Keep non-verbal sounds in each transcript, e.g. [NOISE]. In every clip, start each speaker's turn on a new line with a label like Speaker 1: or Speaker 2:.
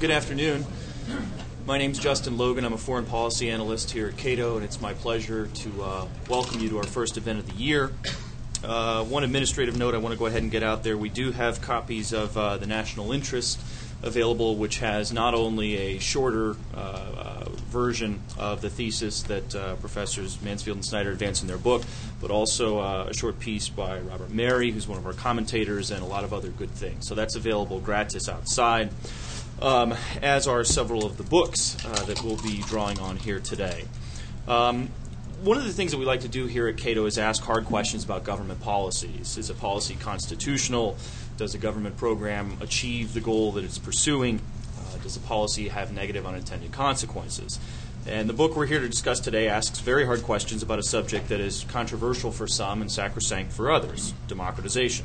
Speaker 1: Good afternoon. My name is Justin Logan. I'm a foreign policy analyst here at Cato, and it's my pleasure to uh, welcome you to our first event of the year. Uh, one administrative note I want to go ahead and get out there. We do have copies of uh, the National Interest available, which has not only a shorter uh, uh, version of the thesis that uh, Professors Mansfield and Snyder advance in their book, but also a short piece by Robert Merry, who's one of our commentators, and a lot of other good things. So that's available gratis outside um, as are several of the books uh, that we'll be drawing on here today. Um, one of the things that we like to do here at Cato is ask hard questions about government policies. Is a policy constitutional? Does a government program achieve the goal that it's pursuing? Uh, does a policy have negative unintended consequences? And the book we're here to discuss today asks very hard questions about a subject that is controversial for some and sacrosanct for others democratization.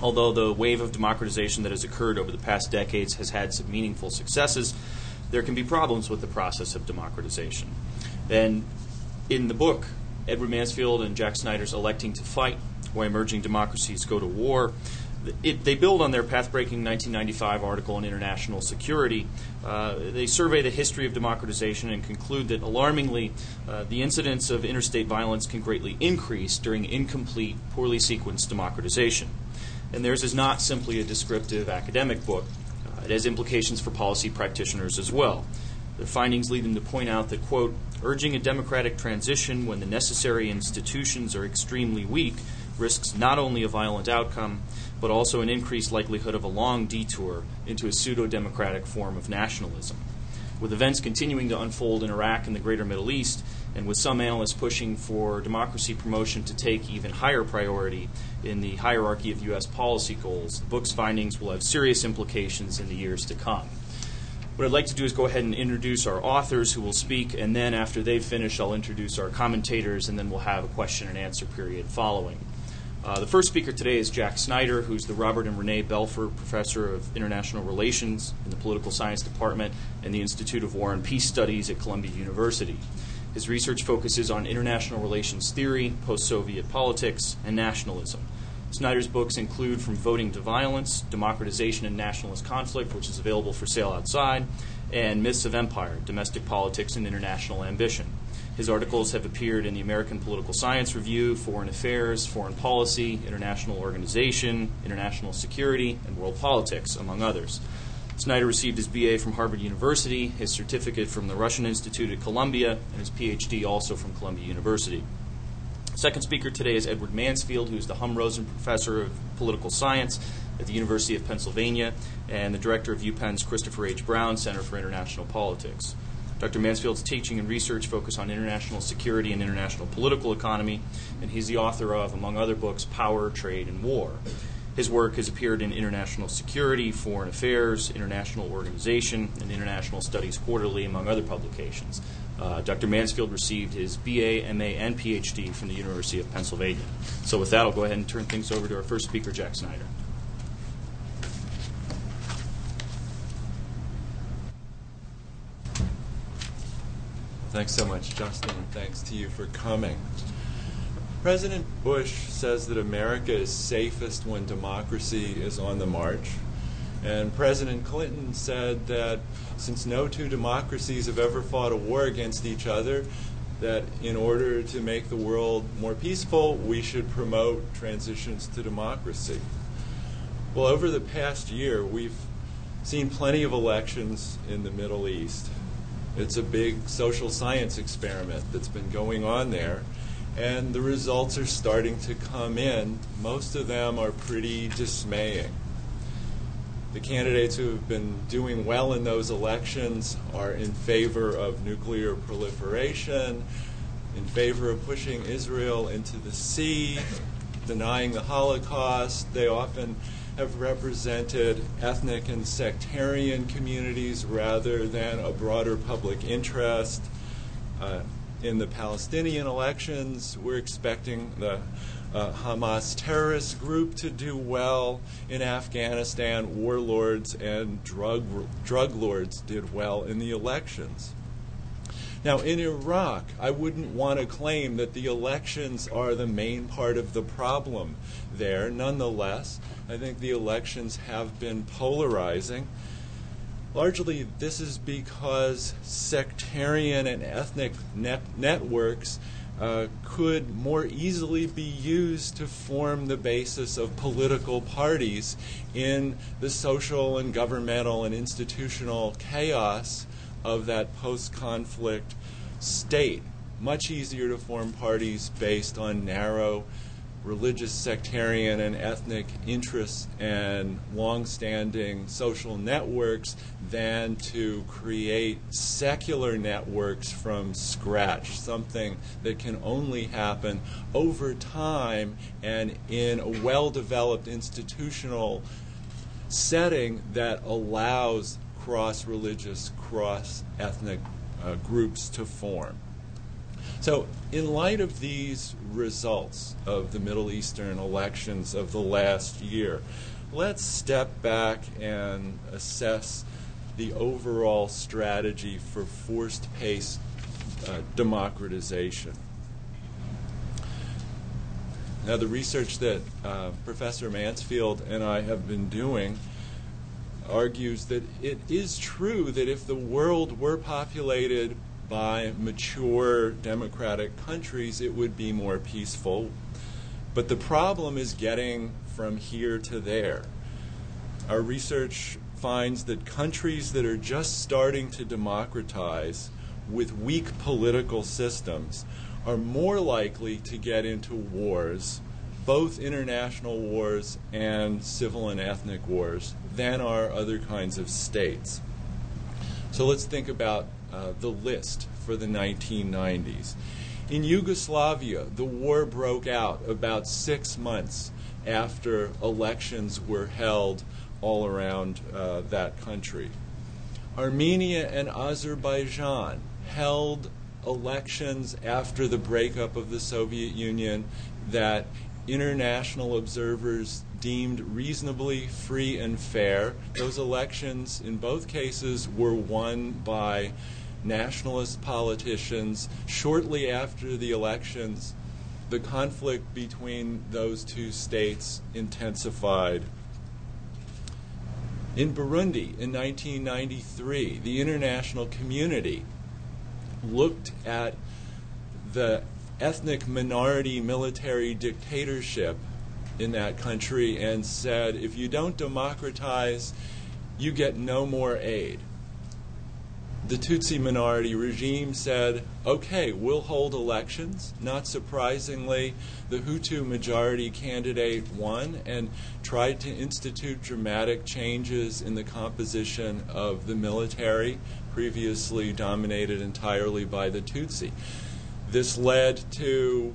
Speaker 1: Although the wave of democratization that has occurred over the past decades has had some meaningful successes, there can be problems with the process of democratization. And in the book, Edward Mansfield and Jack Snyder's Electing to Fight Why Emerging Democracies Go to War, it, they build on their path-breaking 1995 article on international security. Uh, they survey the history of democratization and conclude that, alarmingly, uh, the incidence of interstate violence can greatly increase during incomplete, poorly sequenced democratization. And theirs is not simply a descriptive academic book, uh, it has implications for policy practitioners as well. Their findings lead them to point out that, quote, urging a democratic transition when the necessary institutions are extremely weak risks not only a violent outcome, but also an increased likelihood of a long detour into a pseudo democratic form of nationalism. With events continuing to unfold in Iraq and the greater Middle East, and with some analysts pushing for democracy promotion to take even higher priority in the hierarchy of U.S. policy goals, the book's findings will have serious implications in the years to come. What I'd like to do is go ahead and introduce our authors who will speak, and then after they've finished, I'll introduce our commentators, and then we'll have a question and answer period following. Uh, the first speaker today is Jack Snyder, who's the Robert and Renee Belfer Professor of International Relations in the Political Science Department and the Institute of War and Peace Studies at Columbia University. His research focuses on international relations theory, post Soviet politics, and nationalism. Snyder's books include From Voting to Violence, Democratization and Nationalist Conflict, which is available for sale outside, and Myths of Empire, Domestic Politics and International Ambition. His articles have appeared in the American Political Science Review, Foreign Affairs, Foreign Policy, International Organization, International Security, and World Politics, among others. Snyder received his BA from Harvard University, his certificate from the Russian Institute at Columbia, and his PhD also from Columbia University. Second speaker today is Edward Mansfield, who's the Hum Rosen Professor of Political Science at the University of Pennsylvania and the director of UPenn's Christopher H. Brown Center for International Politics. Dr. Mansfield's teaching and research focus on international security and international political economy, and he's the author of, among other books, Power, Trade, and War. His work has appeared in International Security, Foreign Affairs, International Organization, and International Studies Quarterly, among other publications. Uh, Dr. Mansfield received his BA, MA, and PhD from the University of Pennsylvania. So, with that, I'll go ahead and turn things over to our first speaker, Jack Snyder.
Speaker 2: Thanks so much, Justin, and thanks to you for coming. President Bush says that America is safest when democracy is on the march. And President Clinton said that since no two democracies have ever fought a war against each other, that in order to make the world more peaceful, we should promote transitions to democracy. Well, over the past year, we've seen plenty of elections in the Middle East. It's a big social science experiment that's been going on there, and the results are starting to come in. Most of them are pretty dismaying. The candidates who have been doing well in those elections are in favor of nuclear proliferation, in favor of pushing Israel into the sea, denying the Holocaust. They often have represented ethnic and sectarian communities rather than a broader public interest. Uh, in the Palestinian elections, we're expecting the uh, Hamas terrorist group to do well. In Afghanistan, warlords and drug, drug lords did well in the elections. Now, in Iraq, I wouldn't want to claim that the elections are the main part of the problem there. Nonetheless, I think the elections have been polarizing. Largely, this is because sectarian and ethnic net- networks uh, could more easily be used to form the basis of political parties in the social and governmental and institutional chaos of that post conflict state. Much easier to form parties based on narrow religious, sectarian, and ethnic interests and long-standing social networks than to create secular networks from scratch, something that can only happen over time and in a well-developed institutional setting that allows cross-religious, cross-ethnic uh, groups to form. So, in light of these results of the Middle Eastern elections of the last year, let's step back and assess the overall strategy for forced pace uh, democratization. Now, the research that uh, Professor Mansfield and I have been doing argues that it is true that if the world were populated by mature democratic countries, it would be more peaceful. But the problem is getting from here to there. Our research finds that countries that are just starting to democratize with weak political systems are more likely to get into wars, both international wars and civil and ethnic wars, than are other kinds of states. So let's think about uh, the list for the 1990s. In Yugoslavia, the war broke out about six months after elections were held all around uh, that country. Armenia and Azerbaijan held elections after the breakup of the Soviet Union that international observers deemed reasonably free and fair. Those elections, in both cases, were won by nationalist politicians. Shortly after the elections, the conflict between those two states intensified. In Burundi in 1993, the international community looked at the ethnic minority military dictatorship in that country and said, if you don't democratize, you get no more aid the Tutsi minority regime said, okay, we'll hold elections. Not surprisingly, the Hutu majority candidate won and tried to institute dramatic changes in the composition of the military, previously dominated entirely by the Tutsi. This led to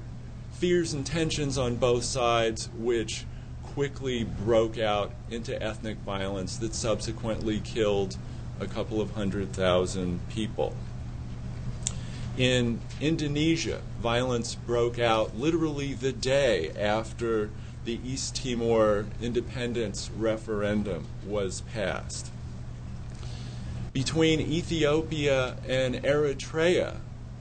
Speaker 2: fears and tensions on both sides, which quickly broke out into ethnic violence that subsequently killed a couple of hundred thousand people. In Indonesia, violence broke out literally the day after the East Timor independence referendum was passed. Between Ethiopia and Eritrea,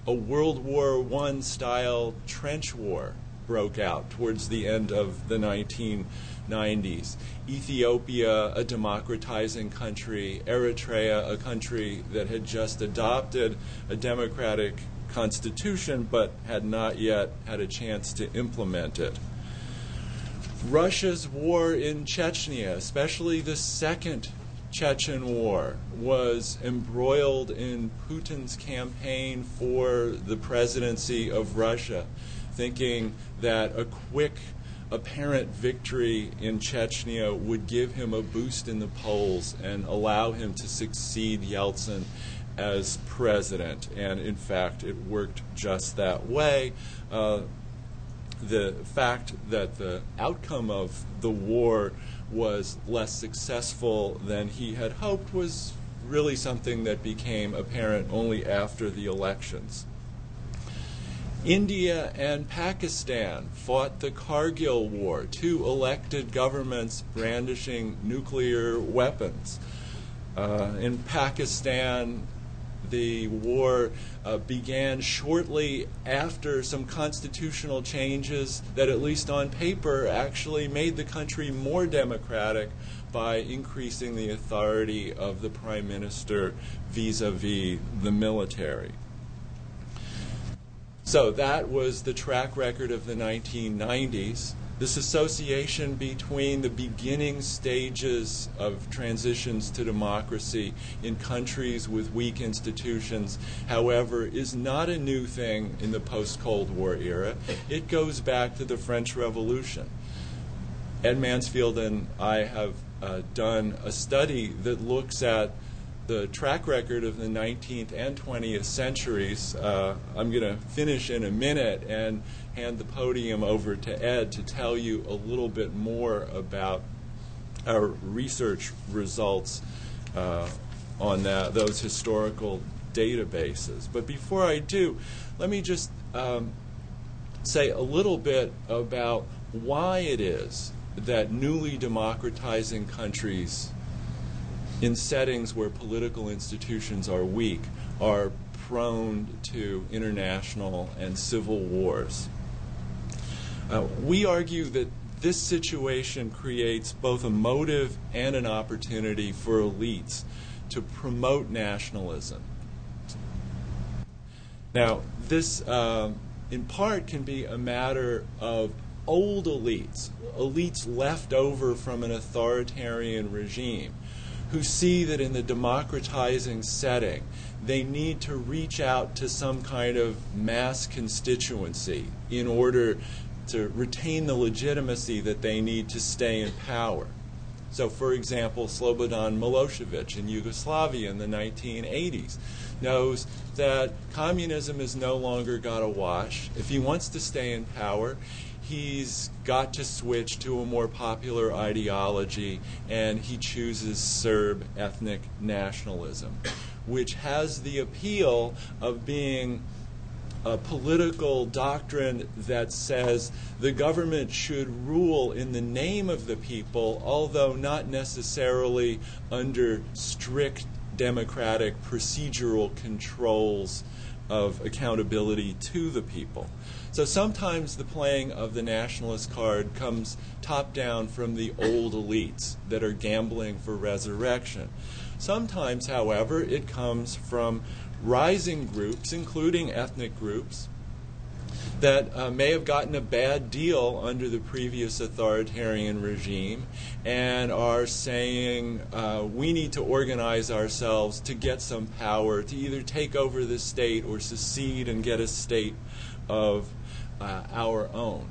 Speaker 2: a World War I style trench war broke out towards the end of the 1990s. Ethiopia, a democratizing country, Eritrea, a country that had just adopted a democratic constitution but had not yet had a chance to implement it. Russia's war in Chechnya, especially the second Chechen war, was embroiled in Putin's campaign for the presidency of Russia, thinking that a quick apparent victory in Chechnya would give him a boost in the polls and allow him to succeed Yeltsin as president. And in fact, it worked just that way. Uh, the fact that the outcome of the war was less successful than he had hoped was really something that became apparent only after the elections. India and Pakistan fought the Kargil War, two elected governments brandishing nuclear weapons. Uh, in Pakistan, the war uh, began shortly after some constitutional changes that, at least on paper, actually made the country more democratic by increasing the authority of the prime minister vis a vis the military. So that was the track record of the 1990s. This association between the beginning stages of transitions to democracy in countries with weak institutions, however, is not a new thing in the post Cold War era. It goes back to the French Revolution. Ed Mansfield and I have uh, done a study that looks at the track record of the 19th and 20th centuries. Uh, I'm going to finish in a minute and hand the podium over to Ed to tell you a little bit more about our research results uh, on that, those historical databases. But before I do, let me just um, say a little bit about why it is that newly democratizing countries in settings where political institutions are weak are prone to international and civil wars. Uh, we argue that this situation creates both a motive and an opportunity for elites to promote nationalism. Now, this um, in part can be a matter of old elites, elites left over from an authoritarian regime who see that in the democratizing setting, they need to reach out to some kind of mass constituency in order to retain the legitimacy that they need to stay in power. So, for example, Slobodan Milosevic in Yugoslavia in the 1980s knows that communism has no longer got a wash. If he wants to stay in power, he's got to switch to a more popular ideology, and he chooses Serb ethnic nationalism, which has the appeal of being a political doctrine that says the government should rule in the name of the people, although not necessarily under strict democratic procedural controls of accountability to the people. So sometimes the playing of the nationalist card comes top down from the old elites that are gambling for resurrection. Sometimes, however, it comes from rising groups, including ethnic groups, that uh, may have gotten a bad deal under the previous authoritarian regime and are saying uh, we need to organize ourselves to get some power to either take over the state or secede and get a state of uh, our own.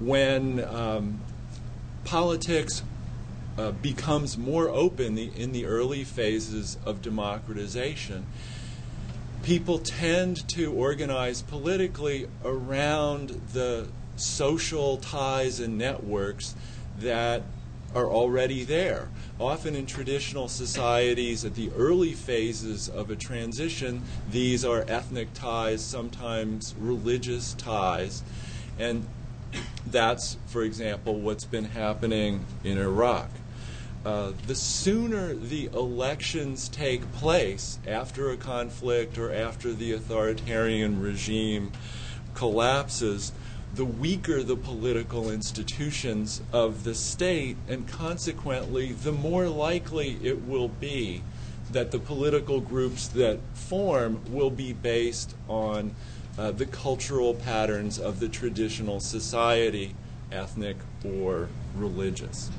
Speaker 2: When um, politics uh, becomes more open the, in the early phases of democratization, people tend to organize politically around the social ties and networks that are already there. Often in traditional societies, at the early phases of a transition, these are ethnic ties, sometimes religious ties. And that's, for example, what's been happening in Iraq. Uh, the sooner the elections take place after a conflict or after the authoritarian regime collapses, the weaker the political institutions of the state, and consequently, the more likely it will be that the political groups that form will be based on uh, the cultural patterns of the traditional society, ethnic or religious.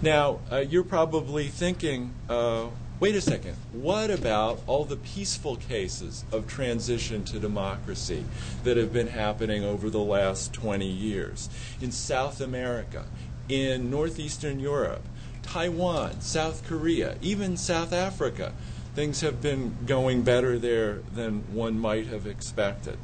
Speaker 2: Now, uh, you're probably thinking, uh, wait a second, what about all the peaceful cases of transition to democracy that have been happening over the last 20 years? In South America, in Northeastern Europe, Taiwan, South Korea, even South Africa, things have been going better there than one might have expected.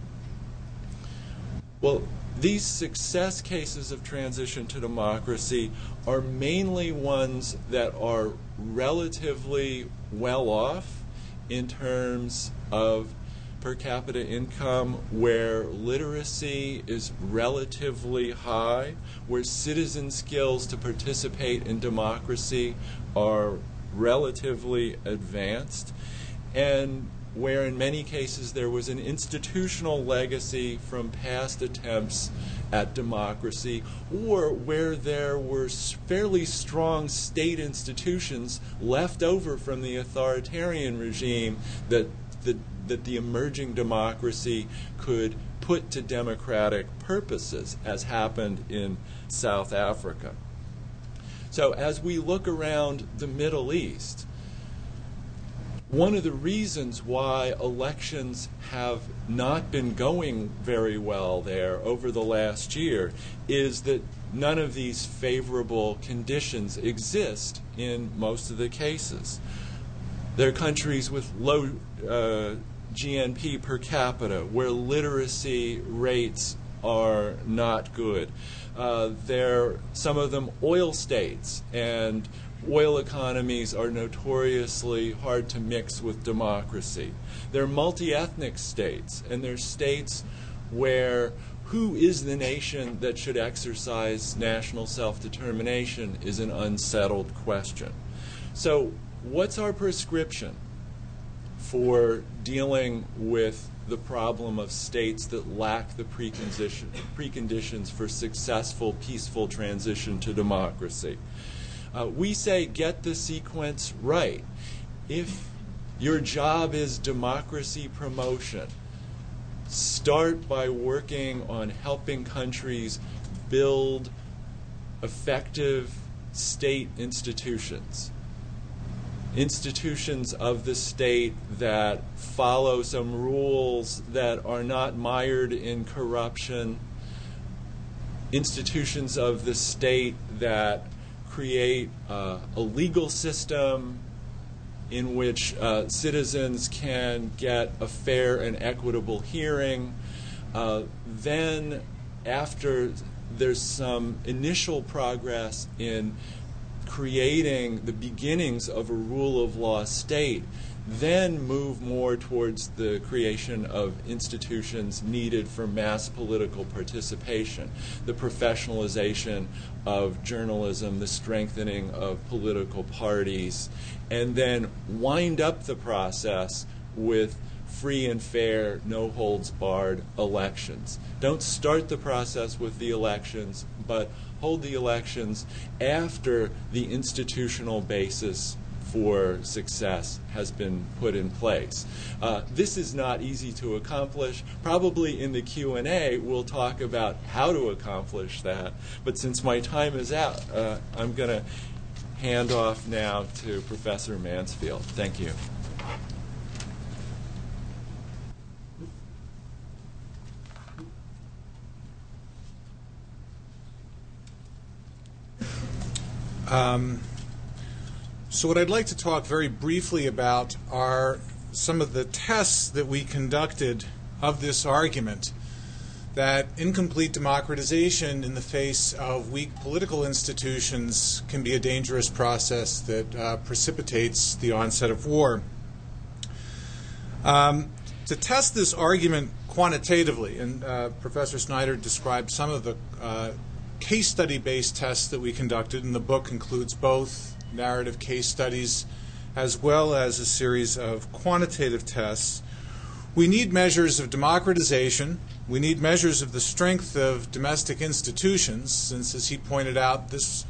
Speaker 2: Well, these success cases of transition to democracy are mainly ones that are relatively well off in terms of per capita income, where literacy is relatively high, where citizen skills to participate in democracy are relatively advanced. And where in many cases there was an institutional legacy from past attempts at democracy, or where there were fairly strong state institutions left over from the authoritarian regime that the, that the emerging democracy could put to democratic purposes, as happened in South Africa. So, as we look around the Middle East, one of the reasons why elections have not been going very well there over the last year is that none of these favorable conditions exist in most of the cases. There are countries with low uh, GNP per capita where literacy rates are not good. Uh, they're some of them oil states and oil economies are notoriously hard to mix with democracy. They're multi ethnic states, and they're states where who is the nation that should exercise national self determination is an unsettled question. So, what's our prescription for dealing with the problem of states that lack the precondition, preconditions for successful, peaceful transition to democracy? Uh, we say get the sequence right. If your job is democracy promotion, start by working on helping countries build effective state institutions. Institutions of the state that follow some rules that are not mired in corruption. Institutions of the state that create uh, a legal system in which uh, citizens can get a fair and equitable hearing. Uh, then, after there's some initial progress in creating the beginnings of a rule of law state, then move more towards the creation of institutions needed for mass political participation, the professionalization of journalism, the strengthening of political parties, and then wind up the process with free and fair, no holds barred elections. Don't start the process with the elections, but hold the elections after the institutional basis for success has been put in place. Uh, this is not easy to accomplish. Probably in the Q&A we'll talk about how to accomplish that. But since my time is out, uh, I'm going to hand off now to Professor Mansfield. Thank you.
Speaker 3: Um, so, what I'd like to talk very briefly about are some of the tests that we conducted of this argument that incomplete democratization in the face of weak political institutions can be a dangerous process that uh, precipitates the onset of war. Um, to test this argument quantitatively, and uh, Professor Snyder described some of the uh, case study based tests that we conducted, and the book includes both narrative case studies, as well as a series of quantitative tests. We need measures of democratization. We need measures of the strength of domestic institutions, since, as he pointed out, this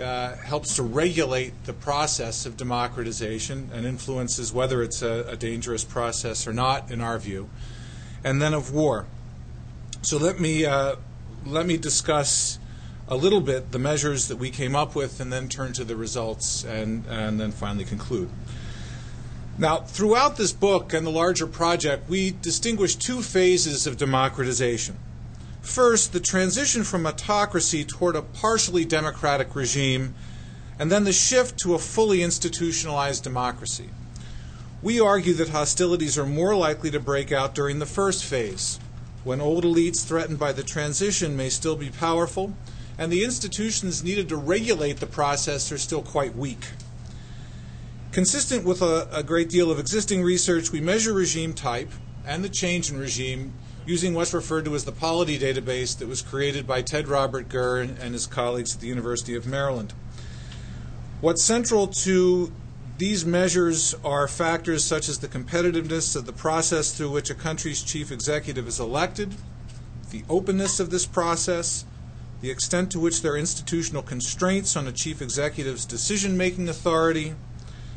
Speaker 3: uh, helps to regulate the process of democratization and influences whether it's a, a dangerous process or not, in our view. And then of war. So let me uh, let me discuss a little bit the measures that we came up with and then turn to the results and, and then finally conclude. Now, throughout this book and the larger project, we distinguish two phases of democratization. First, the transition from autocracy toward a partially democratic regime, and then the shift to a fully institutionalized democracy. We argue that hostilities are more likely to break out during the first phase, when old elites threatened by the transition may still be powerful and the institutions needed to regulate the process are still quite weak. Consistent with a, a, great deal of existing research, we measure regime type and the change in regime using what's referred to as the Polity database that was created by Ted Robert Gurr and his colleagues at the University of Maryland. What's central to these measures are factors such as the competitiveness of the process through which a country's chief executive is elected, the openness of this process, the extent to which there are institutional constraints on a chief executive's decision making authority,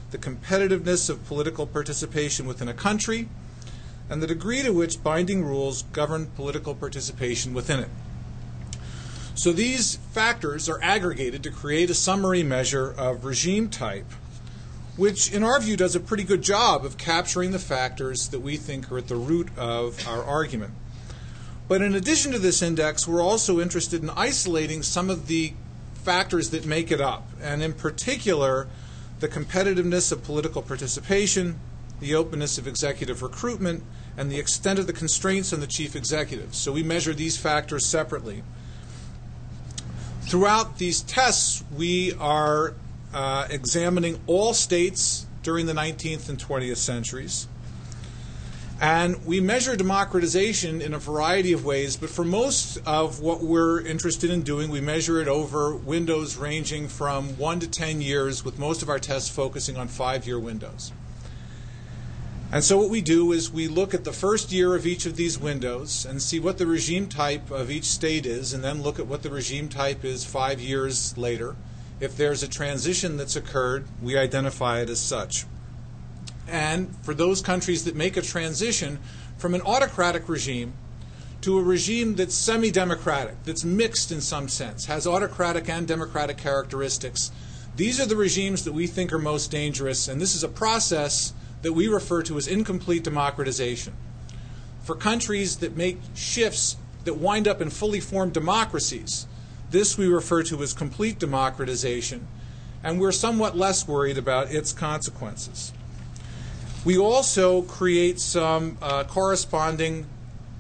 Speaker 3: the competitiveness of political participation within a country, and the degree to which binding rules govern political participation within it. So these factors are aggregated to create a summary measure of regime type, which, in our view, does a pretty good job of capturing the factors that we think are at the root of our argument. But in addition to this index, we're also interested in isolating some of the factors that make it up, and in particular, the competitiveness of political participation, the openness of executive recruitment, and the extent of the constraints on the chief executive. So we measure these factors separately. Throughout these tests, we are uh, examining all states during the 19th and 20th centuries. And we measure democratization in a variety of ways, but for most of what we're interested in doing, we measure it over windows ranging from 1 to 10 years, with most of our tests focusing on five year windows. And so what we do is we look at the first year of each of these windows and see what the regime type of each state is, and then look at what the regime type is five years later. If there's a transition that's occurred, we identify it as such. And for those countries that make a transition from an autocratic regime to a regime that's semi democratic, that's mixed in some sense, has autocratic and democratic characteristics, these are the regimes that we think are most dangerous, and this is a process that we refer to as incomplete democratization. For countries that make shifts that wind up in fully formed democracies, this we refer to as complete democratization, and we're somewhat less worried about its consequences. We also create some uh, corresponding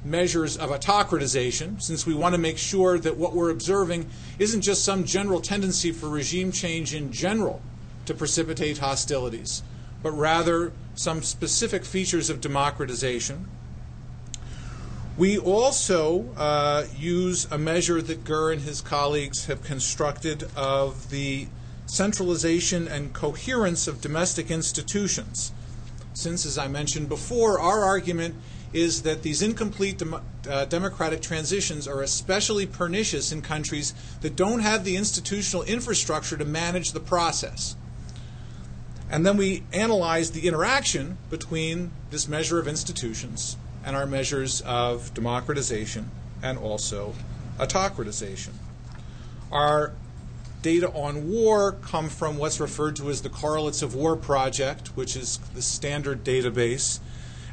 Speaker 3: measures of autocratization, since we want to make sure that what we're observing isn't just some general tendency for regime change in general to precipitate hostilities, but rather some specific features of democratization. We also uh, use a measure that Gurr and his colleagues have constructed of the centralization and coherence of domestic institutions since, as I mentioned before, our argument is that these incomplete dem- uh, democratic transitions are especially pernicious in countries that don't have the institutional infrastructure to manage the process. And then we analyze the interaction between this measure of institutions and our measures of democratization and also autocratization. Our Data on war come from what's referred to as the Correlates of War Project, which is the standard database.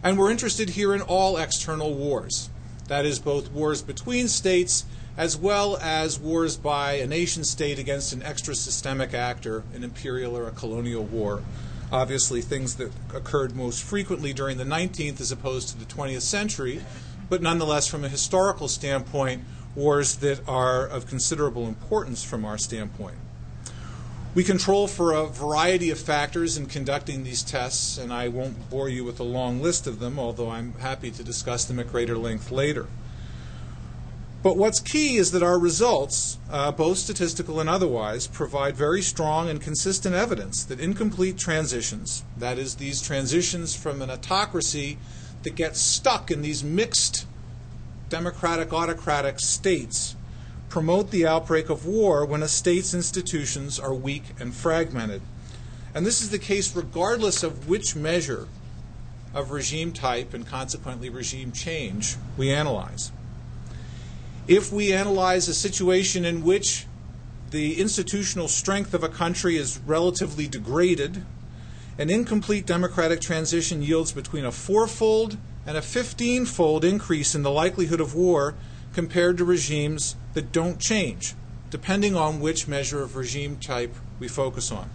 Speaker 3: And we're interested here in all external wars. That is, both wars between states as well as wars by a nation state against an extra systemic actor, an imperial or a colonial war. Obviously, things that occurred most frequently during the 19th as opposed to the 20th century, but nonetheless, from a historical standpoint, wars that are of considerable importance from our standpoint. We control for a variety of factors in conducting these tests, and I won't bore you with a long list of them, although I'm happy to discuss them at greater length later. But what's key is that our results, uh, both statistical and otherwise, provide very strong and consistent evidence that incomplete transitions, that is, these transitions from an autocracy that gets stuck in these mixed democratic autocratic states promote the outbreak of war when a state's institutions are weak and fragmented. And this is the case regardless of which measure of regime type and consequently regime change we analyze. If we analyze a situation in which the institutional strength of a country is relatively degraded, an incomplete democratic transition yields between a fourfold and a 15 fold increase in the likelihood of war compared to regimes that don't change, depending on which measure of regime type we focus on.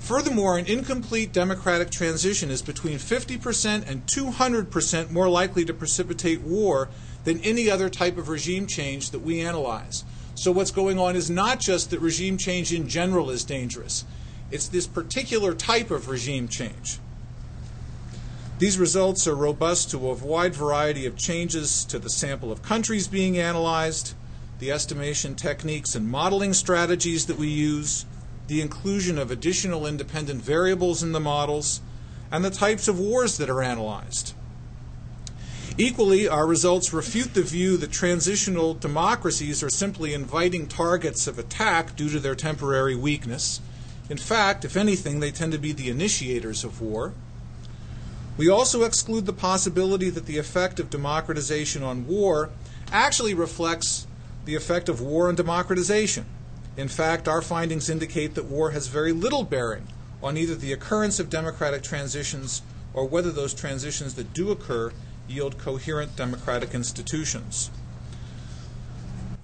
Speaker 3: Furthermore, an incomplete democratic transition is between 50% and 200% more likely to precipitate war than any other type of regime change that we analyze. So, what's going on is not just that regime change in general is dangerous, it's this particular type of regime change. These results are robust to a wide variety of changes to the sample of countries being analyzed, the estimation techniques and modeling strategies that we use, the inclusion of additional independent variables in the models, and the types of wars that are analyzed. Equally, our results refute the view that transitional democracies are simply inviting targets of attack due to their temporary weakness. In fact, if anything, they tend to be the initiators of war. We also exclude the possibility that the effect of democratization on war actually reflects the effect of war on democratization. In fact, our findings indicate that war has very little bearing on either the occurrence of democratic transitions or whether those transitions that do occur yield coherent democratic institutions.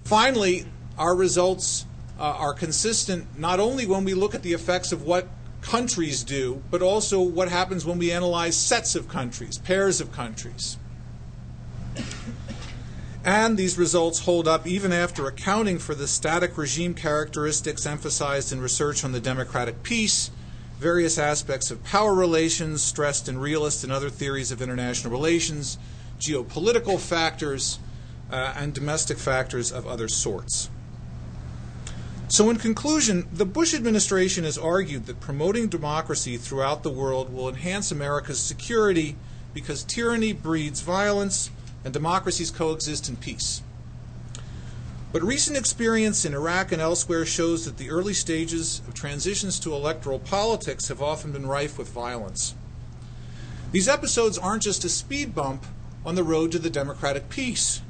Speaker 3: Finally, our results uh, are consistent not only when we look at the effects of what countries do, but also what happens when we analyze sets of countries, pairs of countries. And these results hold up even after accounting for the static regime characteristics emphasized in research on the democratic peace, various aspects of power relations stressed in realist and other theories of international relations, geopolitical factors, uh, and domestic factors of other sorts. So, in conclusion, the Bush administration has argued that promoting democracy throughout the world will enhance America's security because tyranny breeds violence and democracies coexist in peace. But recent experience in Iraq and elsewhere shows that the early stages of transitions to electoral politics have often been rife with violence. These episodes aren't just a speed bump on the road to the democratic peace.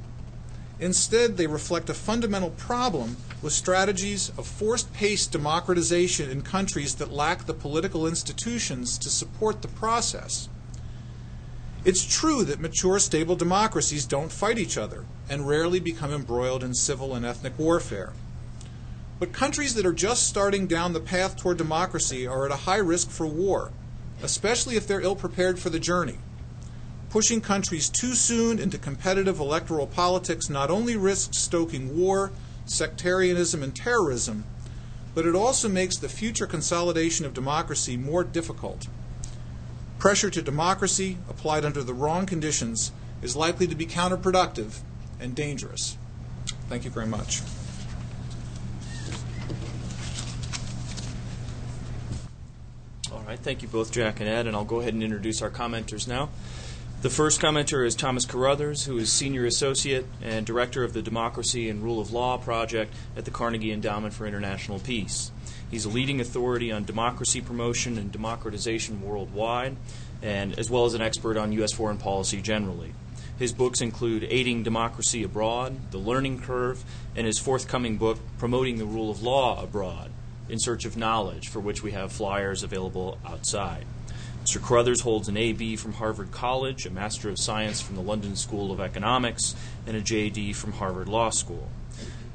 Speaker 3: Instead, they reflect a fundamental problem with strategies of forced paced democratization in countries that lack the political institutions to support the process. It's true that mature, stable democracies don't fight each other and rarely become embroiled in civil and ethnic warfare. But countries that are just starting down the path toward democracy are at a high risk for war, especially if they're ill prepared for the journey. Pushing countries too soon into competitive electoral politics not only risks stoking war, sectarianism, and terrorism, but it also makes the future consolidation of democracy more difficult. Pressure to democracy, applied under the wrong conditions, is likely to be counterproductive and dangerous. Thank you very much.
Speaker 1: All right, thank you both, Jack and Ed, and I'll go ahead and introduce our commenters now. The first commenter is Thomas Carothers, who is Senior Associate and Director of the Democracy and Rule of Law Project at the Carnegie Endowment for International Peace. He's a leading authority on democracy promotion and democratization worldwide, and as well as an expert on U.S. foreign policy generally. His books include Aiding Democracy Abroad, The Learning Curve, and his forthcoming book, Promoting the Rule of Law Abroad In Search of Knowledge, for which we have flyers available outside. Mr. Carothers holds an AB from Harvard College, a Master of Science from the London School of Economics, and a JD from Harvard Law School.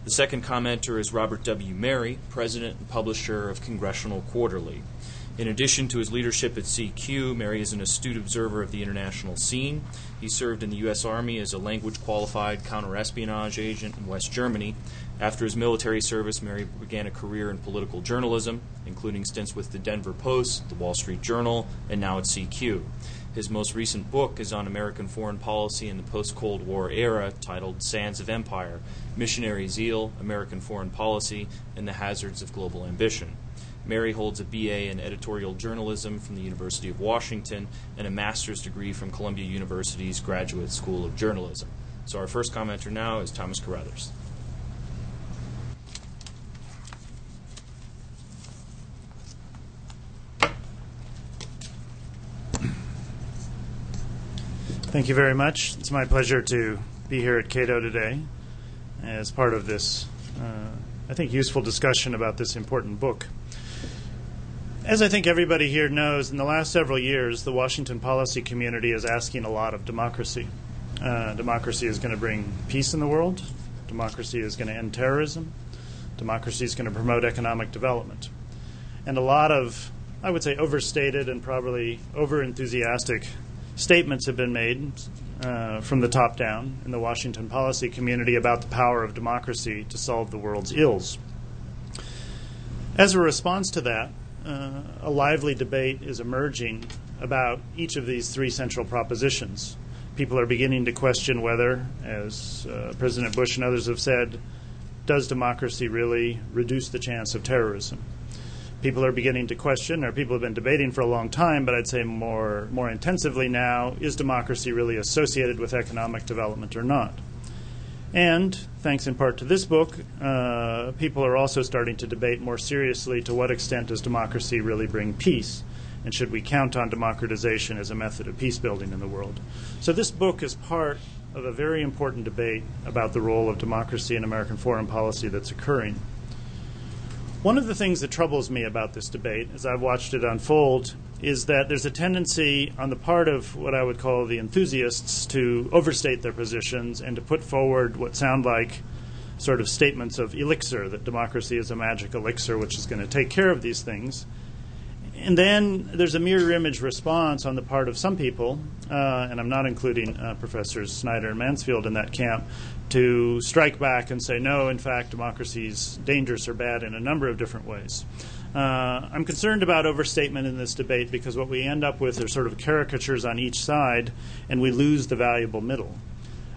Speaker 1: The second commenter is Robert W. Merry, President and Publisher of Congressional Quarterly. In addition to his leadership at CQ, Merry is an astute observer of the international scene. He served in the U.S. Army as a language qualified counterespionage agent in West Germany. After his military service, Merry began a career in political journalism, including stints with the Denver Post, the Wall Street Journal, and now at CQ. His most recent book is on American foreign policy in the post Cold War era, titled Sands of Empire Missionary Zeal, American Foreign Policy, and the Hazards of Global Ambition. Merry holds a BA in editorial journalism from the University of Washington and a master's degree from Columbia University's Graduate School of Journalism. So, our first commenter now is Thomas Carothers.
Speaker 4: Thank you very much. It's my pleasure to be here at Cato today as part of this, uh, I think, useful discussion about this important book. As I think everybody here knows, in the last several years, the Washington policy community is asking a lot of democracy. Uh, democracy is going to bring peace in the world, democracy is going to end terrorism, democracy is going to promote economic development. And a lot of, I would say, overstated and probably over enthusiastic statements have been made uh, from the top down in the Washington policy community about the power of democracy to solve the world's ills. As a response to that, uh, a lively debate is emerging about each of these three central propositions. People are beginning to question whether, as uh, President Bush and others have said, does democracy really reduce the chance of terrorism? People are beginning to question, or people have been debating for a long time, but I'd say more, more intensively now is democracy really associated with economic development or not? And thanks in part to this book, uh, people are also starting to debate more seriously to what extent does democracy really bring peace? And should we count on democratization as a method of peace building in the world? So, this book is part of a very important debate about the role of democracy in American foreign policy that's occurring. One of the things that troubles me about this debate, as I've watched it unfold, is that there's a tendency on the part of what I would call the enthusiasts to overstate their positions and to put forward what sound like sort of statements of elixir, that democracy is a magic elixir which is going to take care of these things. And then there's a mirror image response on the part of some people, uh, and I'm not including uh, Professors Snyder and Mansfield in that camp, to strike back and say, no, in fact, democracy is dangerous or bad in a number of different ways. Uh, I'm concerned about overstatement in this debate because what we end up with are sort of caricatures on each side, and we lose the valuable middle.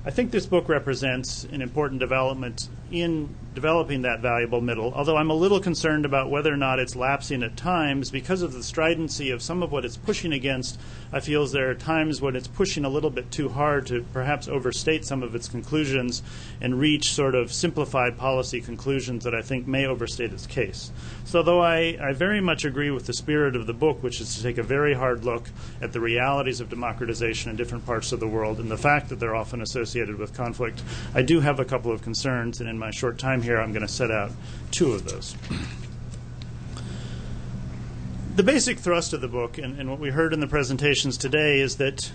Speaker 4: I think this book represents an important development in developing that valuable middle, although I'm a little concerned about whether or not it's lapsing at times because of the stridency of some of what it's pushing against. I feel there are times when it's pushing a little bit too hard to perhaps overstate some of its conclusions and reach sort of simplified policy conclusions that I think may overstate its case. So, though I, I very much agree with the spirit of the book, which is to take a very hard look at the realities of democratization in different parts of the world and the fact that they're often associated with conflict, I do have a couple of concerns, and in my short time here, I'm going to set out two of those. The basic thrust of the book, and, and what we heard in the presentations today, is that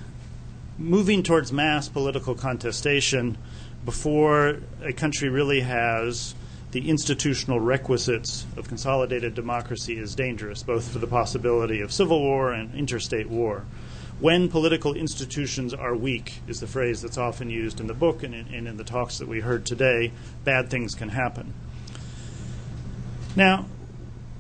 Speaker 4: moving towards mass political contestation before a country really has the institutional requisites of consolidated democracy is dangerous, both for the possibility of civil war and interstate war. When political institutions are weak, is the phrase that's often used in the book and in, and in the talks that we heard today, bad things can happen. Now,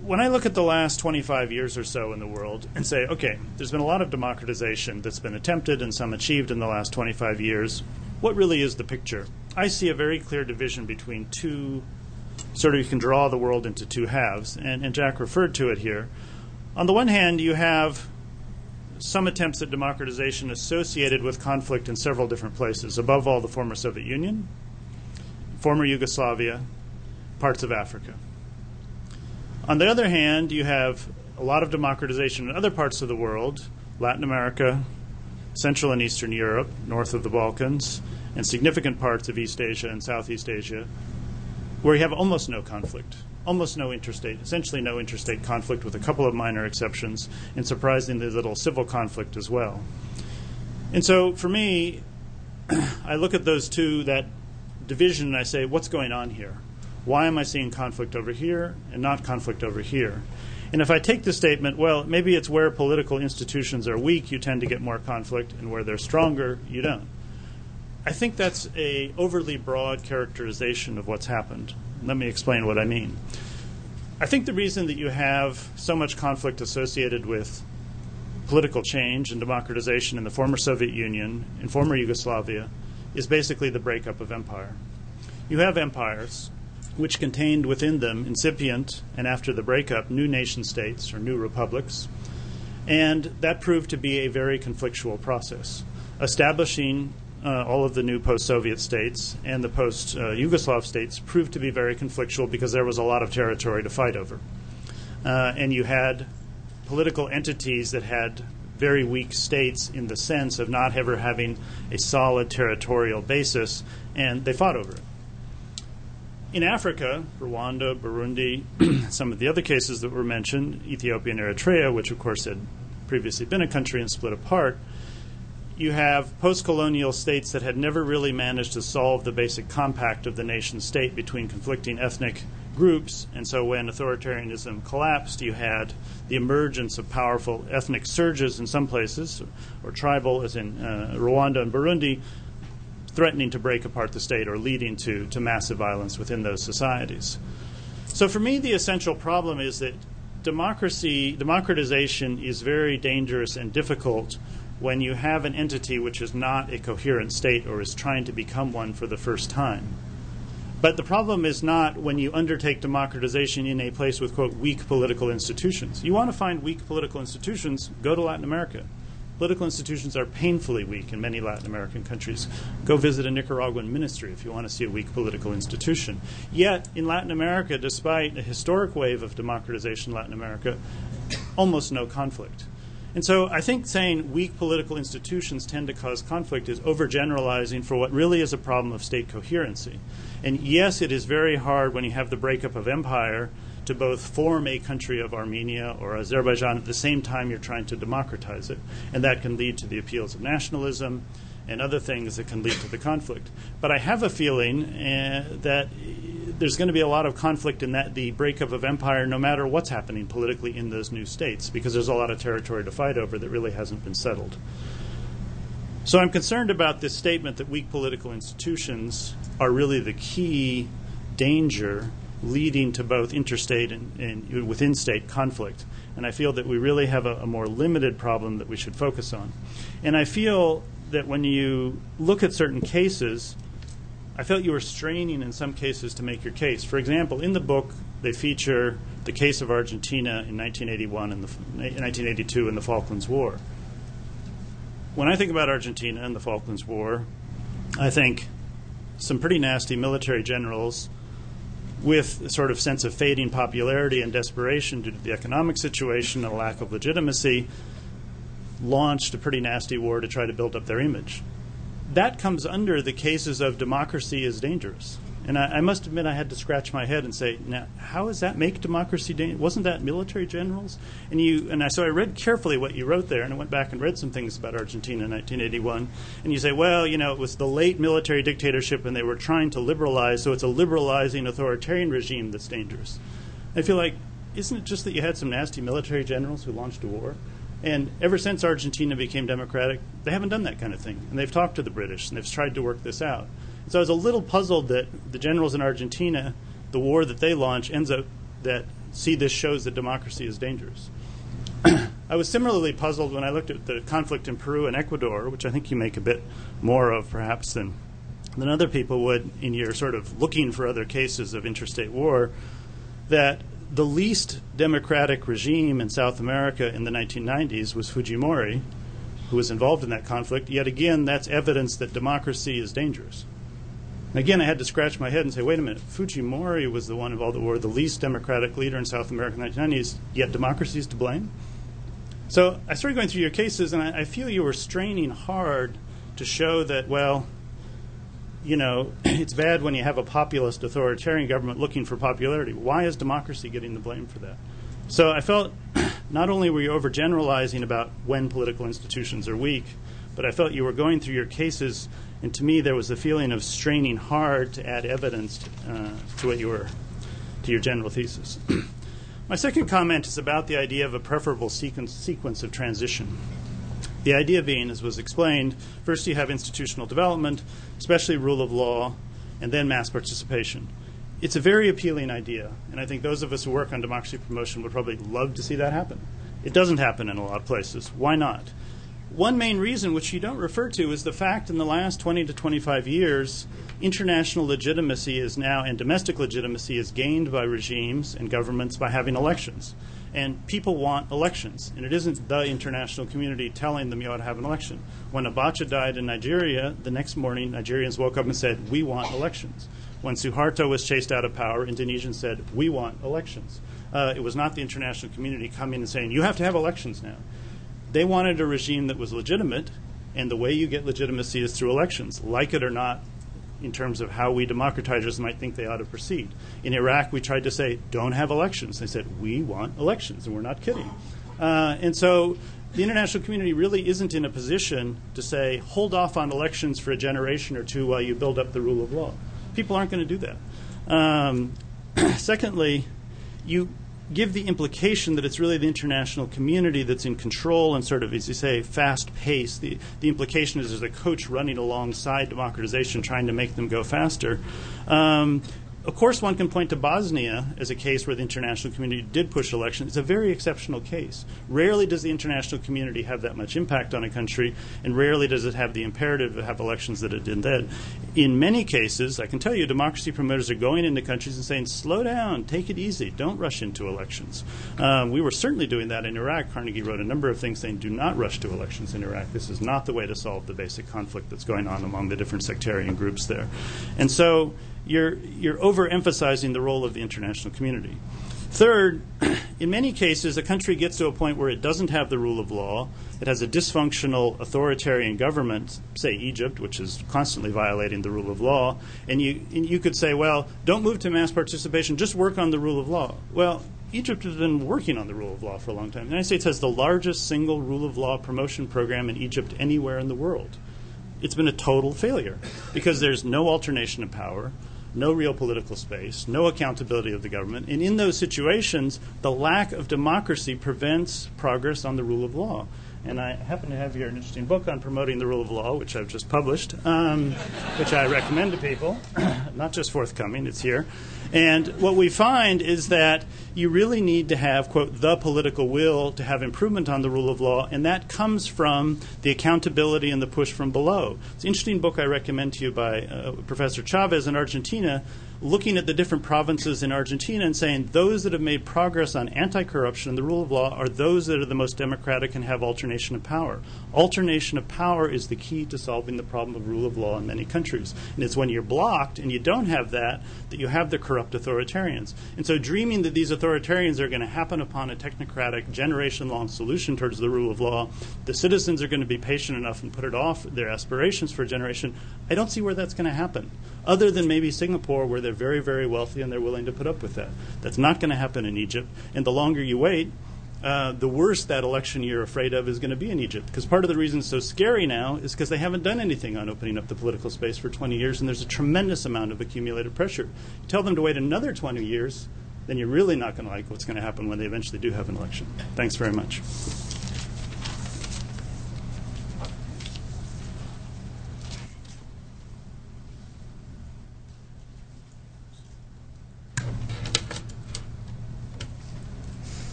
Speaker 4: when I look at the last 25 years or so in the world and say, okay, there's been a lot of democratization that's been attempted and some achieved in the last 25 years, what really is the picture? I see a very clear division between two sort of you can draw the world into two halves, and, and Jack referred to it here. On the one hand, you have some attempts at democratization associated with conflict in several different places, above all, the former Soviet Union, former Yugoslavia, parts of Africa. On the other hand, you have a lot of democratization in other parts of the world, Latin America, Central and Eastern Europe, north of the Balkans, and significant parts of East Asia and Southeast Asia, where you have almost no conflict, almost no interstate, essentially no interstate conflict with a couple of minor exceptions, and surprisingly little civil conflict as well. And so for me, [CLEARS THROAT] I look at those two, that division, and I say, what's going on here? Why am I seeing conflict over here and not conflict over here? And if I take the statement, well, maybe it's where political institutions are weak, you tend to get more conflict, and where they're stronger, you don't. I think that's a overly broad characterization of what's happened. Let me explain what I mean. I think the reason that you have so much conflict associated with political change and democratization in the former Soviet Union, in former Yugoslavia, is basically the breakup of empire. You have empires which contained within them incipient and after the breakup new nation states or new republics, and that proved to be a very conflictual process. Establishing uh, all of the new post Soviet states and the post Yugoslav states proved to be very conflictual because there was a lot of territory to fight over. Uh, and you had political entities that had very weak states in the sense of not ever having a solid territorial basis, and they fought over it. In Africa, Rwanda, Burundi, [CLEARS THROAT] some of the other cases that were mentioned, Ethiopia and Eritrea, which of course had previously been a country and split apart, you have post colonial states that had never really managed to solve the basic compact of the nation state between conflicting ethnic groups. And so when authoritarianism collapsed, you had the emergence of powerful ethnic surges in some places, or tribal, as in uh, Rwanda and Burundi, threatening to break apart the state or leading to, to massive violence within those societies. So for me, the essential problem is that democracy, democratization is very dangerous and difficult when you have an entity which is not a coherent state or is trying to become one for the first time. But the problem is not when you undertake democratization in a place with, quote, weak political institutions. You want to find weak political institutions, go to Latin America. Political institutions are painfully weak in many Latin American countries. Go visit a Nicaraguan ministry if you want to see a weak political institution. Yet, in Latin America, despite a historic wave of democratization in Latin America, almost no conflict. And so I think saying weak political institutions tend to cause conflict is overgeneralizing for what really is a problem of state coherency. And yes, it is very hard when you have the breakup of empire to both form a country of Armenia or Azerbaijan at the same time you're trying to democratize it. And that can lead to the appeals of nationalism and other things that can lead to the conflict. But I have a feeling uh, that there's going to be a lot of conflict in that the breakup of empire, no matter what's happening politically in those new states, because there's a lot of territory to fight over that really hasn't been settled. So I'm concerned about this statement that weak political institutions are really the key danger leading to both interstate and, and within state conflict. And I feel that we really have a, a more limited problem that we should focus on. And I feel that when you look at certain cases, I felt you were straining in some cases to make your case. For example, in the book, they feature the case of Argentina in 1981 and the, 1982 in the Falklands War. When I think about Argentina and the Falklands War, I think some pretty nasty military generals with a sort of sense of fading popularity and desperation due to the economic situation and a lack of legitimacy launched a pretty nasty war to try to build up their image. That comes under the cases of democracy is dangerous. And I, I must admit, I had to scratch my head and say, "Now, how does that make democracy dangerous? Wasn't that military generals?" And you, and I, so I read carefully what you wrote there, and I went back and read some things about Argentina in 1981. And you say, "Well, you know, it was the late military dictatorship, and they were trying to liberalize, so it's a liberalizing authoritarian regime that's dangerous." I feel like, isn't it just that you had some nasty military generals who launched a war? And ever since Argentina became democratic, they haven't done that kind of thing. And they've talked to the British and they've tried to work this out. So I was a little puzzled that the generals in Argentina, the war that they launch, ends up that see this shows that democracy is dangerous. [CLEARS THROAT] I was similarly puzzled when I looked at the conflict in Peru and Ecuador, which I think you make a bit more of perhaps than than other people would in your sort of looking for other cases of interstate war, that the least democratic regime in South America in the 1990s was Fujimori, who was involved in that conflict. Yet again, that's evidence that democracy is dangerous. And again, I had to scratch my head and say, wait a minute, Fujimori was the one involved in the war, the least democratic leader in South America in the 1990s, yet democracy is to blame? So I started going through your cases, and I, I feel you were straining hard to show that, well, you know, [CLEARS THROAT] it's bad when you have a populist authoritarian government looking for popularity. Why is democracy getting the blame for that? So I felt [CLEARS THROAT] not only were you overgeneralizing about when political institutions are weak, but I felt you were going through your cases, and to me there was a feeling of straining hard to add evidence uh, to what you were, to your general thesis. [CLEARS THROAT] My second comment is about the idea of a preferable sequence, sequence of transition. The idea being, as was explained, first you have institutional development, especially rule of law, and then mass participation. It's a very appealing idea, and I think those of us who work on democracy promotion would probably love to see that happen. It doesn't happen in a lot of places. Why not? One main reason, which you don't refer to, is the fact in the last 20 to 25 years, international legitimacy is now, and domestic legitimacy is gained by regimes and governments by having elections. And people want elections. And it isn't the international community telling them you ought to have an election. When Abacha died in Nigeria, the next morning, Nigerians woke up and said, We want elections. When Suharto was chased out of power, Indonesians said, We want elections. Uh, it was not the international community coming and saying, You have to have elections now. They wanted a regime that was legitimate, and the way you get legitimacy is through elections. Like it or not, in terms of how we democratizers might think they ought to proceed. In Iraq, we tried to say, don't have elections. They said, we want elections, and we're not kidding. Uh, and so the international community really isn't in a position to say, hold off on elections for a generation or two while you build up the rule of law. People aren't going to do that. Um, [CLEARS THROAT] secondly, you give the implication that it's really the international community that's in control and sort of, as you say, fast pace. The, the implication is there's a coach running alongside democratization trying to make them go faster. Um, of course, one can point to Bosnia as a case where the international community did push elections. It's a very exceptional case. Rarely does the international community have that much impact on a country, and rarely does it have the imperative to have elections that it did then. In many cases, I can tell you, democracy promoters are going into countries and saying, slow down, take it easy, don't rush into elections. Um, we were certainly doing that in Iraq. Carnegie wrote a number of things saying, do not rush to elections in Iraq. This is not the way to solve the basic conflict that's going on among the different sectarian groups there. And so you're, you're overemphasizing the role of the international community. Third, [CLEARS THROAT] in many cases, a country gets to a point where it doesn't have the rule of law. It has a dysfunctional authoritarian government, say Egypt, which is constantly violating the rule of law. And you, and you could say, well, don't move to mass participation, just work on the rule of law. Well, Egypt has been working on the rule of law for a long time. The United States has the largest single rule of law promotion program in Egypt anywhere in the world. It's been a total failure because there's no alternation of power no real political space, no accountability of the government. And in those situations, the lack of democracy prevents progress on the rule of law. And I happen to have here an interesting book on promoting the rule of law, which I've just published, um, which I recommend to people. [CLEARS THROAT] Not just forthcoming, it's here. And what we find is that you really need to have, quote, the political will to have improvement on the rule of law, and that comes from the accountability and the push from below. It's an interesting book I recommend to you by uh, Professor Chavez in Argentina looking at the different provinces in Argentina and saying those that have made progress on anti corruption and the rule of law are those that are the most democratic and have alternation of power. Alternation of power is the key to solving the problem of rule of law in many countries. And it's when you're blocked and you don't have that that you have the corrupt authoritarians. And so dreaming that these authoritarians are going to happen upon a technocratic, generation long solution towards the rule of law, the citizens are going to be patient enough and put it off their aspirations for a generation, I don't see where that's going to happen other than maybe Singapore, where they're very, very wealthy and they're willing to put up with that. That's not going to happen in Egypt. And the longer you wait, uh, the worse that election you're afraid of is going to be in Egypt. Because part of the reason it's so scary now is because they haven't done anything on opening up the political space for 20 years, and there's a tremendous amount of accumulated pressure. You tell them to wait another 20 years, then you're really not going to like what's going to happen when they eventually do have an election. Thanks very much.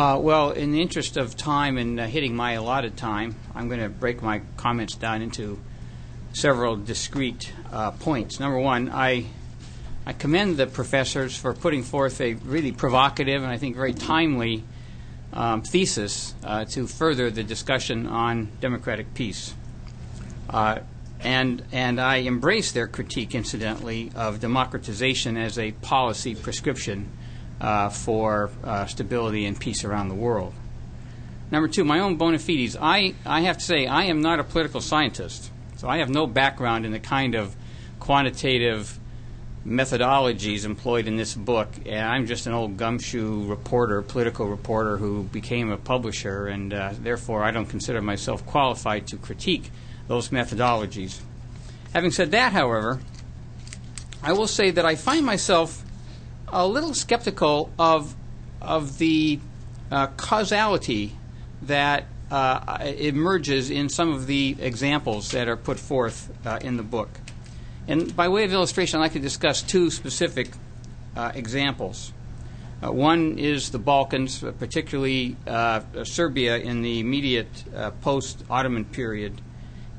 Speaker 5: Uh, well, in the interest of time and uh, hitting my allotted time, I'm going to break my comments down into several discrete uh, points. Number one, I I commend the professors for putting forth a really provocative and I think very timely um, thesis uh, to further the discussion on democratic peace. Uh, and and I embrace their critique, incidentally, of democratization as a policy prescription uh, for uh, stability and peace around the world. Number two, my own bona fides. I, I have to say, I am not a political scientist, so I have no background in the kind of quantitative methodologies employed in this book. And I'm just an old gumshoe reporter, political reporter who became a publisher, and uh, therefore I don't consider myself qualified to critique those methodologies. Having said that, however, I will say that I find myself a little skeptical of of the uh, causality that uh, emerges in some of the examples that are put forth uh, in the book. And by way of illustration, I'd like to discuss two specific uh, examples. Uh, one is the Balkans, uh, particularly Serbia in the immediate post Ottoman period,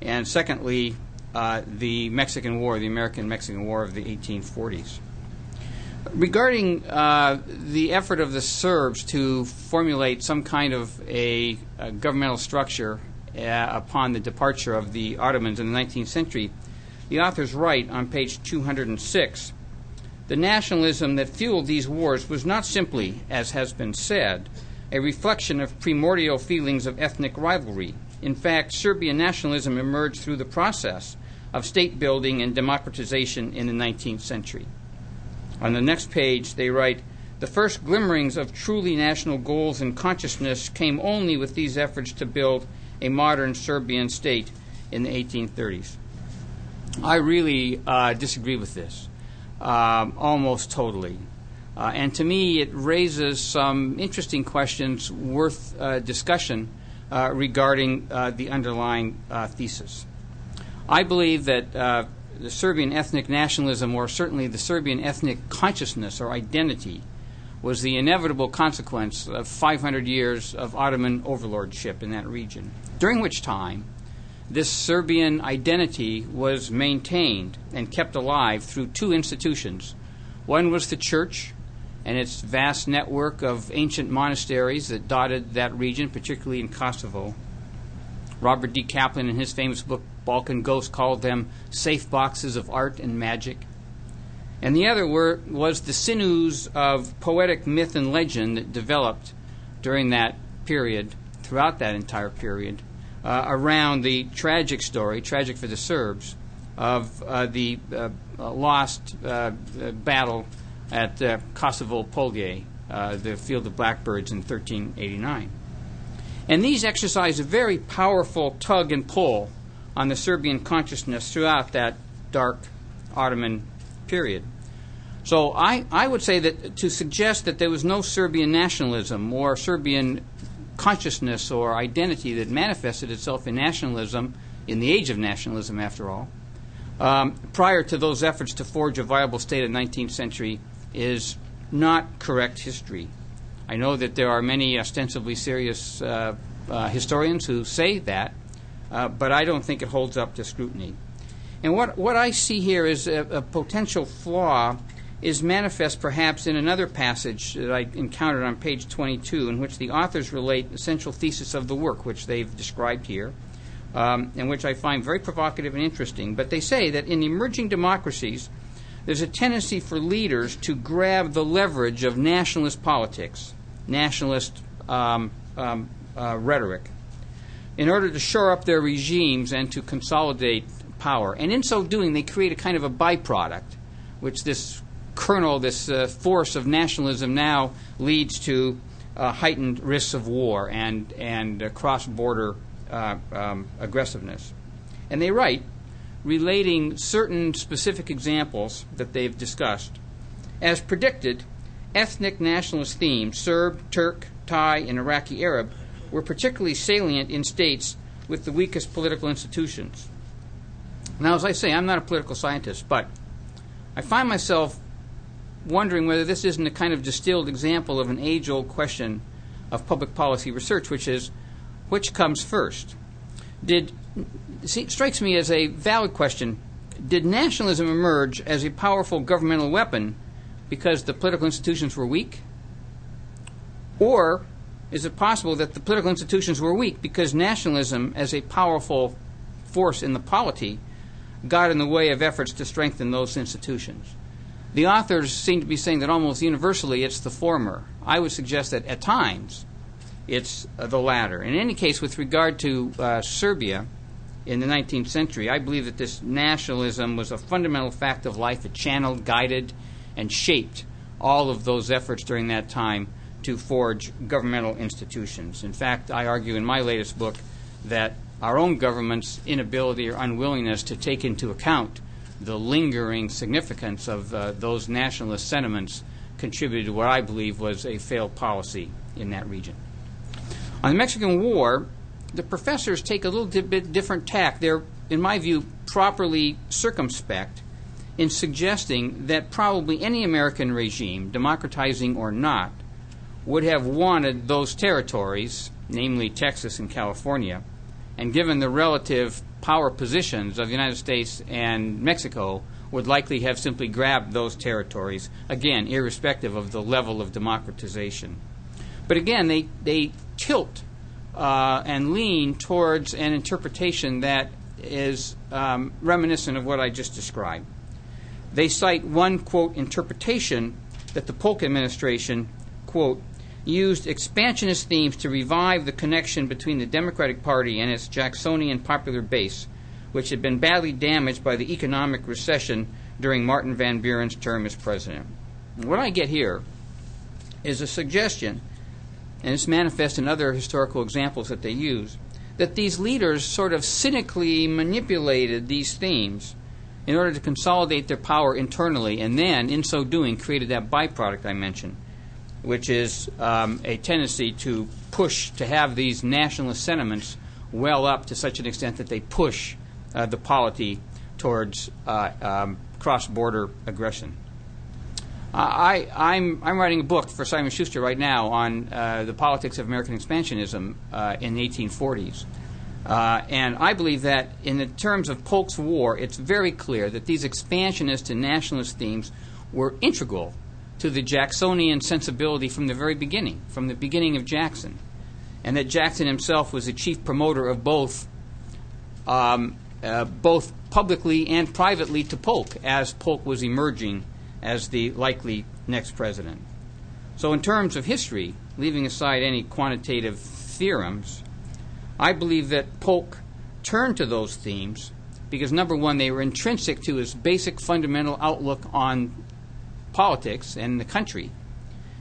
Speaker 5: and secondly, the Mexican War, the American Mexican War of the 1840s. Regarding uh, the effort of the Serbs to formulate some kind of a, a governmental structure uh, upon the departure of the Ottomans in the 19th century, the authors write on page 206 The nationalism that fueled these wars was not simply, as has been said, a reflection of primordial feelings of ethnic rivalry. In fact, Serbian nationalism emerged through the process of state building and democratization in the 19th century. On the next page, they write The first glimmerings of truly national goals and consciousness came only with these efforts to build a modern Serbian state in the 1830s. I really uh, disagree with this, um, almost totally. Uh, and to me, it raises some interesting questions worth uh, discussion uh, regarding uh, the underlying uh, thesis. I believe that the Serbian ethnic nationalism, or certainly the Serbian ethnic consciousness or identity, was the inevitable consequence of 500 years of Ottoman overlordship in that region, during which time this Serbian identity was maintained and kept alive through two institutions. One was the church and its vast network of ancient monasteries that dotted that region, particularly in Kosovo. Robert D. Kaplan, in his famous book Balkan Ghost, called them safe boxes of art and magic. And the other were, was the sinews of poetic myth and legend that developed during that period, throughout that entire period, uh, around the tragic story, tragic for the Serbs, of uh, the uh, lost uh, battle at uh, Kosovo Polje, uh, the field of blackbirds in 1389. And these exercise a very powerful tug and pull on the Serbian consciousness throughout that dark Ottoman period. So I, I would say that to suggest that there was no Serbian nationalism or Serbian consciousness or identity that manifested itself in nationalism, in the age of nationalism, after all, um, prior to those efforts to forge a viable state in the 19th century, is not correct history. I know that there are many ostensibly serious uh, uh, historians who say that, uh, but I don't think it holds up to scrutiny. And what, what I see here is a, a potential flaw is manifest perhaps in another passage that I encountered on page 22, in which the authors relate the central thesis of the work, which they've described here, um, and which I find very provocative and interesting. But they say that in emerging democracies, there's a tendency for leaders to grab the leverage of nationalist politics, nationalist um, um, uh, rhetoric, in order to shore up their regimes and to consolidate power. And in so doing, they create a kind of a byproduct, which this kernel, this uh, force of nationalism now leads to uh, heightened risks of war and, and uh, cross border uh, um, aggressiveness. And they write, relating certain specific examples that they've discussed. As predicted, ethnic nationalist themes, Serb, Turk, Thai, and Iraqi Arab, were particularly salient in states with the weakest political institutions. Now, as I say, I'm not a political scientist, but I find myself wondering whether this isn't a kind of distilled example of an age old question of public policy research, which is which comes first? Did see, it strikes me as a valid question. Did nationalism emerge as a powerful governmental weapon because the political institutions were weak? Or is it possible that the political institutions were weak because nationalism, as a powerful force in the polity, got in the way of efforts to strengthen those institutions? The authors seem to be saying that almost universally it's the former. I would suggest that at times it's uh, the latter. In any case, with regard to uh, Serbia in the 19th century, I believe that this nationalism was a fundamental fact of life. It channeled, guided, and shaped all of those efforts during that time to forge governmental institutions. In fact, I argue in my latest book that our own government's inability or unwillingness to take into account the lingering significance of uh, those nationalist sentiments contributed to what I believe was a failed policy in that region. On the Mexican War, the professors take a little bit different tack. They're, in my view, properly circumspect in suggesting that probably any American regime, democratizing or not, would have wanted those territories, namely Texas and California, and given the relative power positions of the United States and Mexico would likely have simply grabbed those territories, again, irrespective of the level of democratization. But again, they, they tilt uh, and lean towards an interpretation that is um, reminiscent of what I just described. They cite one, quote, interpretation that the Polk administration, quote, used expansionist themes to revive the connection between the Democratic Party and its Jacksonian popular base, which had been badly damaged by the economic recession during Martin Van Buren's term as president. What I get here is a suggestion, and it's manifest in other historical examples that they use, that these leaders sort of cynically manipulated these themes in order to consolidate their power internally, and then, in so doing, created that byproduct I mentioned which is um, a tendency to push, to have these nationalist sentiments well up to such an extent that they push uh, the polity towards uh, um, cross-border aggression. I, I'm, I'm writing a book for Simon Schuster right now on uh, the politics of American expansionism uh, in the 1840s. Uh, and I believe that in the terms of Polk's War, it's very clear that these expansionist and nationalist themes were integral to the Jacksonian sensibility from the very beginning, from the beginning of Jackson. And that Jackson himself was the chief promoter of both, um, uh, both publicly and privately to Polk as Polk was emerging as the likely next president. So, in terms of history, leaving aside any quantitative theorems, I believe that Polk turned to those themes because, number one, they were intrinsic to his basic fundamental outlook on politics and the country.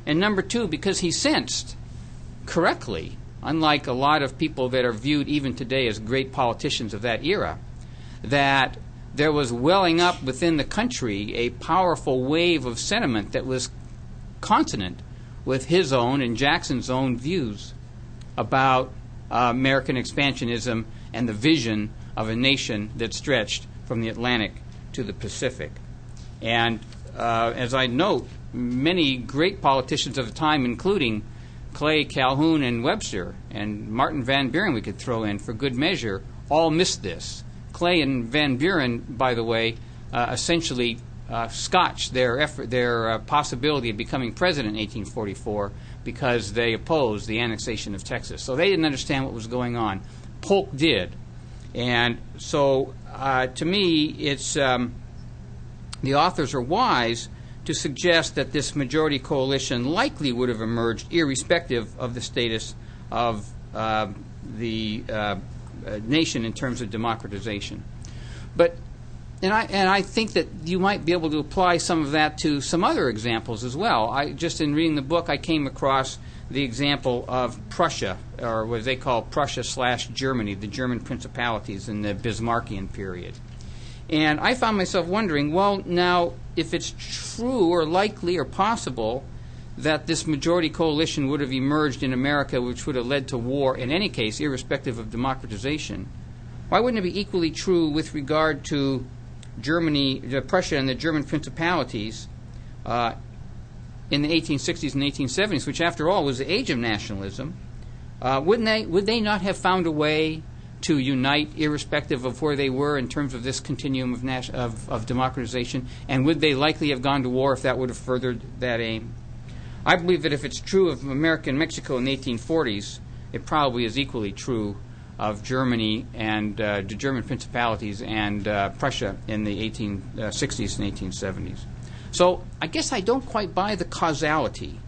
Speaker 5: And number two, because he sensed correctly, unlike a lot of people that are viewed even today as great politicians of that era, that there was welling up within the country a powerful wave of sentiment that was consonant with his own and Jackson's own views about uh, American expansionism and the vision of a nation that stretched from the Atlantic to the Pacific. And uh, as I note, many great politicians of the time, including Clay, Calhoun, and Webster, and Martin Van Buren, we could throw in for good measure, all missed this. Clay and Van Buren, by the way, uh, essentially uh, scotched their effort, their uh, possibility of becoming president in 1844 because they opposed the annexation of Texas. So they didn't understand what was going on. Polk did, and so uh, to me, it's um, the authors are wise to suggest that this majority coalition likely would have emerged irrespective of the status of uh, the uh, nation in terms of democratization. But and I and I think that you might be able to apply some of that to some other examples as well. I just in reading the book, I came across the example of Prussia, or what they call Prussia slash Germany, the German principalities in the Bismarckian period. And I found myself wondering, well, now if it's true or likely or possible that this majority coalition would have emerged in America, which would have led to war in any case, irrespective of democratization, why wouldn't it be equally true with regard to Germany, Prussia, and the German principalities uh, in the 1860s and 1870s, which, after all, was the age of nationalism, uh, wouldn't they? Would they not have found a way to unite, irrespective of where they were in terms of this continuum of, nas- of, of democratization? And would they likely have gone to war if that would have furthered that aim? I believe that if it's true of America and Mexico in the 1840s, it probably is equally true of Germany and uh, the German principalities and uh, Prussia in the 1860s and 1870s. So I guess I don't quite buy the causality.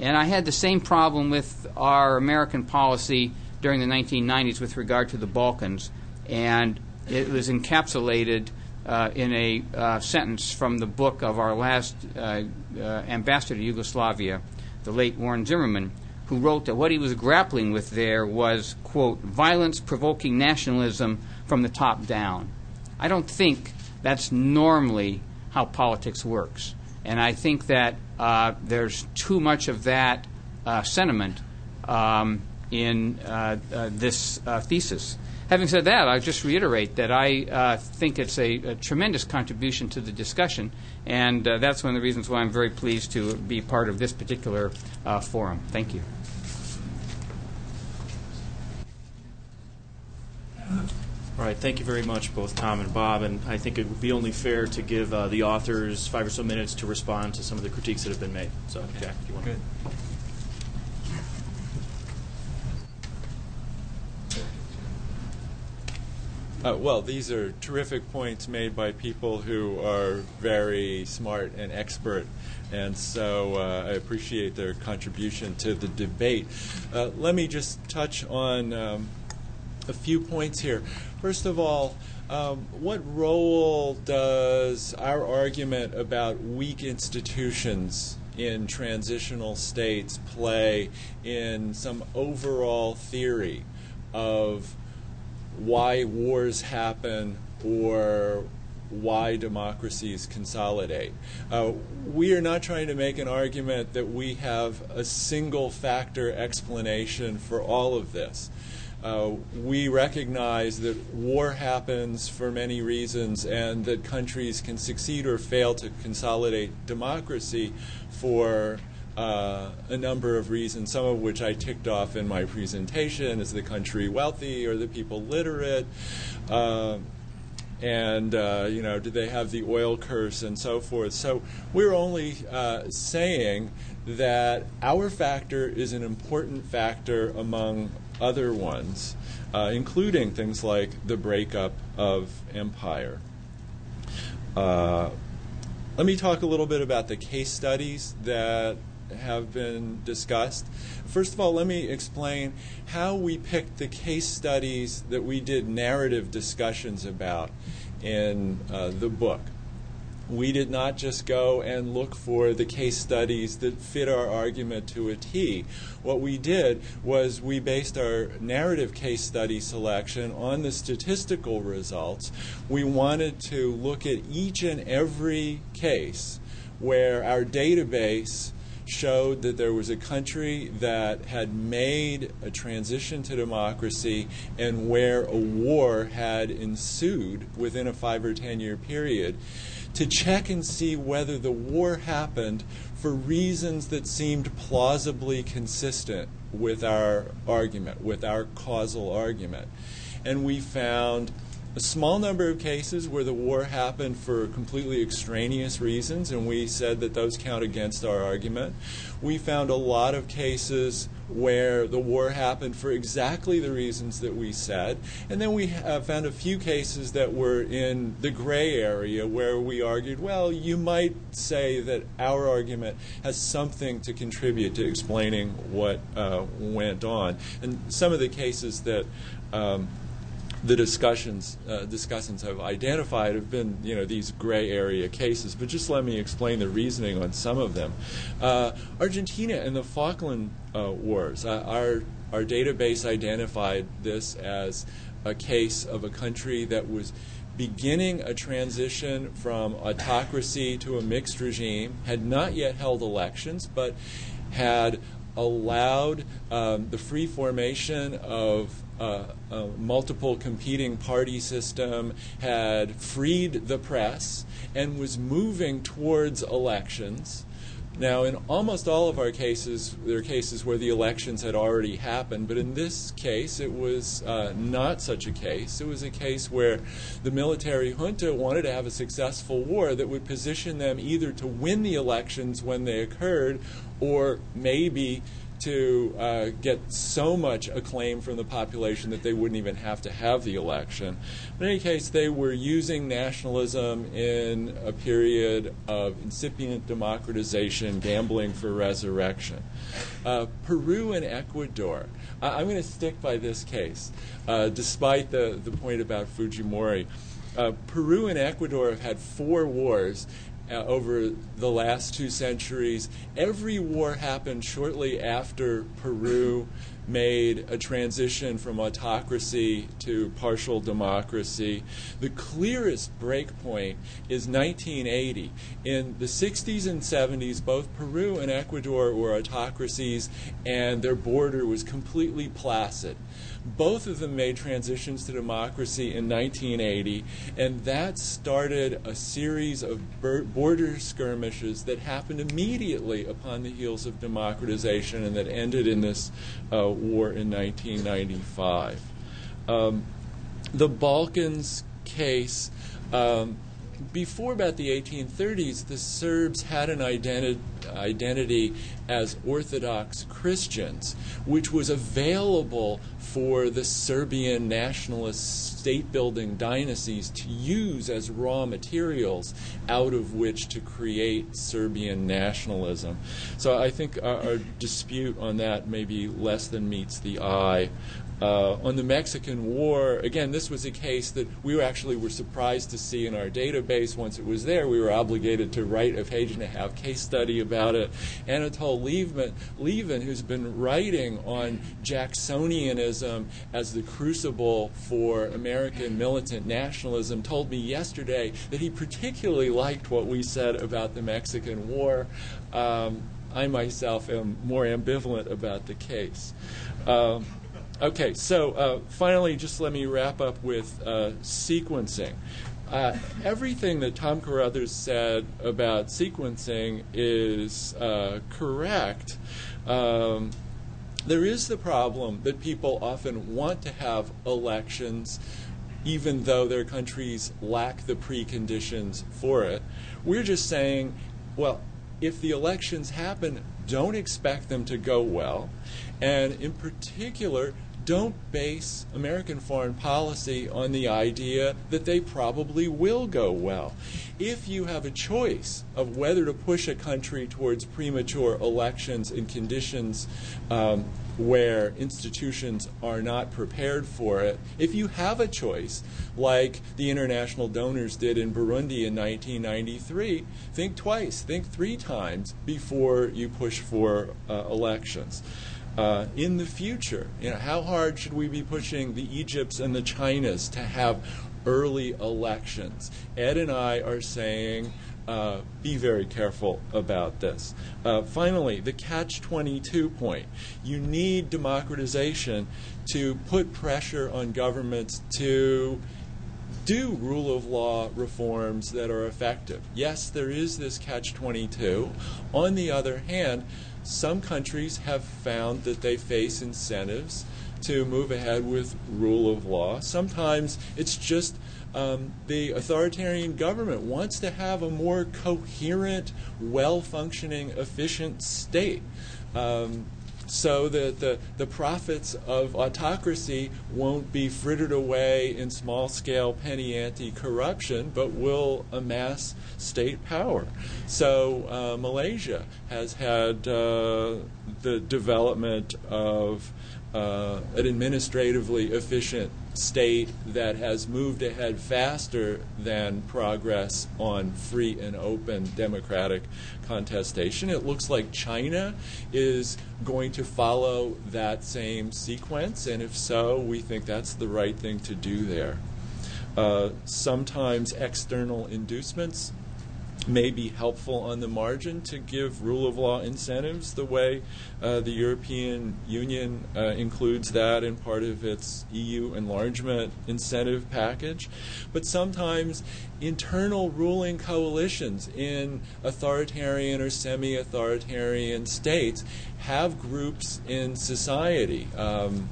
Speaker 5: And I had the same problem with our American policy during the 1990s with regard to the Balkans. And it was encapsulated uh, in a uh, sentence from the book of our last uh, uh, ambassador to Yugoslavia, the late Warren Zimmerman, who wrote that what he was grappling with there was, quote, violence provoking nationalism from the top down. I don't think that's normally how politics works. And I think that uh, there's too much of that uh, sentiment um, in uh, uh this uh, thesis. Having said that, I'll just reiterate that I uh, think it's a, a, tremendous contribution to the discussion, and uh, that's one of the reasons why I'm very pleased to be part of this particular uh, forum. Thank you.
Speaker 1: All right, thank you very much, both Tom and Bob. And I think it would be only fair to give uh, the authors five or so minutes to respond to some of the critiques that have been made. So, Jack, if you want
Speaker 2: Good. Uh, well, these are terrific points made by people who are very smart and expert, and so uh, I appreciate their contribution to the debate. Uh, let me just touch on um, a few points here. First of all, um, what role does our argument about weak institutions in transitional states play in some overall theory of why wars happen or why democracies consolidate. Uh, we are not trying to make an argument that we have a single factor explanation for all of this. uh, we recognize that war happens for many reasons and that countries can succeed or fail to consolidate democracy for uh, a number of reasons, some of which I ticked off in my presentation. Is the country wealthy? Are the people literate? Uh, and uh, you know, do they have the oil curse and so forth? So we're only uh, saying that our factor is an important factor among other ones, uh, including things like the breakup of empire. Uh, let me talk a little bit about the case studies that have been discussed. First of all, let me explain how we picked the case studies that we did narrative discussions about in uh, the book we did not just go and look for the case studies that fit our argument to a T. What we did was we based our narrative case study selection on the statistical results. We wanted to look at each and every case where our database showed that there was a country that had made a transition to democracy and where a war had ensued within a five or ten year period to check and see whether the war happened for reasons that seemed plausibly consistent with our argument, with our causal argument. And we found a small number of cases where the war happened for completely extraneous reasons, and we said that those count against our argument. We found a lot of cases where the war happened for exactly the reasons that we said. And then we found a few cases that were in the gray area where we argued, well, you might say that our argument has something to contribute to explaining what uh, went on. And some of the cases that um, the discussions uh, discussants have identified have been you know these gray area cases. But just let me explain the reasoning on some of them. Uh, Argentina and the Falkland uh, Wars. Uh, our our database identified this as a case of a country that was beginning a transition from autocracy to a mixed regime, had not yet held elections, but had allowed um, the free formation of uh, a multiple competing party system, had freed the press, and was moving towards elections. Now, in almost all of our cases, there are cases where the elections had already happened, but in this case, it was uh, not such a case. It was a case where the military junta wanted to have a successful war that would position them either to win the elections when they occurred or maybe to uh, get so much acclaim from the population that they wouldn't even have to have the election. But in any case, they were using nationalism in a period of incipient democratization, gambling for resurrection. Uh, Peru and Ecuador. I- am going to stick by this case, uh, despite the, the point about Fujimori. Uh, Peru and Ecuador have had four wars, uh, over the last two centuries. Every war happened shortly after Peru made a transition from autocracy to partial democracy. The clearest breakpoint is 1980. In the 60s and 70s, both Peru and Ecuador were autocracies, and their border was completely placid. Both of them made transitions to democracy in 1980, and that started a series of border skirmishes that happened immediately upon the heels of democratization and that ended in this uh, war in 1995. Um, the Balkans case. Um, before about the 1830s, the Serbs had an identi- identity as Orthodox Christians, which was available for the Serbian nationalist state building dynasties to use as raw materials out of which to create Serbian nationalism. So I think our, our dispute on that may be less than meets the eye. Uh, on the Mexican War, again, this was a case that we actually were surprised to see in our database. Once it was there, we were obligated to write a page and a half case study about it. Anatol Lieven, who's been writing on Jacksonianism as the crucible for American militant nationalism, told me yesterday that he particularly liked what we said about the Mexican War. Um, I myself am more ambivalent about the case. Um, Okay, so uh, finally, just let me wrap up with uh, sequencing. Uh, everything that Tom Carothers said about sequencing is uh, correct. Um, there is the problem that people often want to have elections even though their countries lack the preconditions for it. We're just saying, well, if the elections happen, don't expect them to go well. And in particular, don't base American foreign policy on the idea that they probably will go well. If you have a choice of whether to push a country towards premature elections in conditions um, where institutions are not prepared for it, if you have a choice, like the international donors did in Burundi in 1993, think twice, think three times before you push for uh, elections. Uh, in the future, you know, how hard should we be pushing the Egypts and the Chinas to have early elections? Ed and I are saying uh, be very careful about this. Uh, finally, the catch 22 point. You need democratization to put pressure on governments to do rule of law reforms that are effective. Yes, there is this catch 22. On the other hand, some countries have found that they face incentives to move ahead with rule of law. Sometimes it's just um, the authoritarian government wants to have a more coherent, well functioning, efficient state. Um, so that the, the profits of autocracy won't be frittered away in small scale penny ante corruption, but will amass state power. So uh, Malaysia has had uh, the development of uh, an administratively efficient state that has moved ahead faster than progress on free and open democratic contestation. It looks like China is going to follow that same sequence, and if so, we think that's the right thing to do there. Uh, sometimes external inducements may be helpful on the margin to give rule of law incentives the way uh, the European Union uh, includes that in part of its EU enlargement incentive package. But sometimes internal ruling coalitions in authoritarian or semi authoritarian states have groups in society. Um,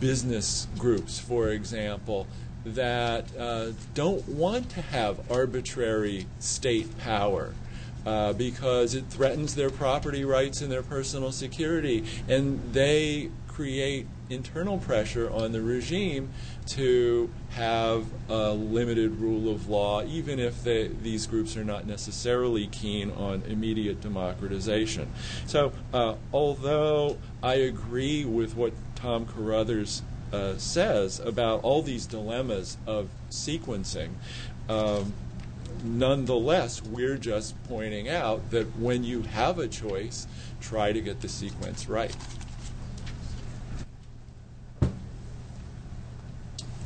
Speaker 2: business groups, for example, that uh, don't want to have arbitrary state power. Uh, because it threatens their property rights and their personal security, and they create internal pressure on the regime to have a limited rule of law, even if they, these groups are not necessarily keen on immediate democratization. So, uh, although I agree with what Tom Carothers uh, says about all these dilemmas of sequencing. Um, nonetheless, we're just pointing out that when you have a choice, try to get the sequence right.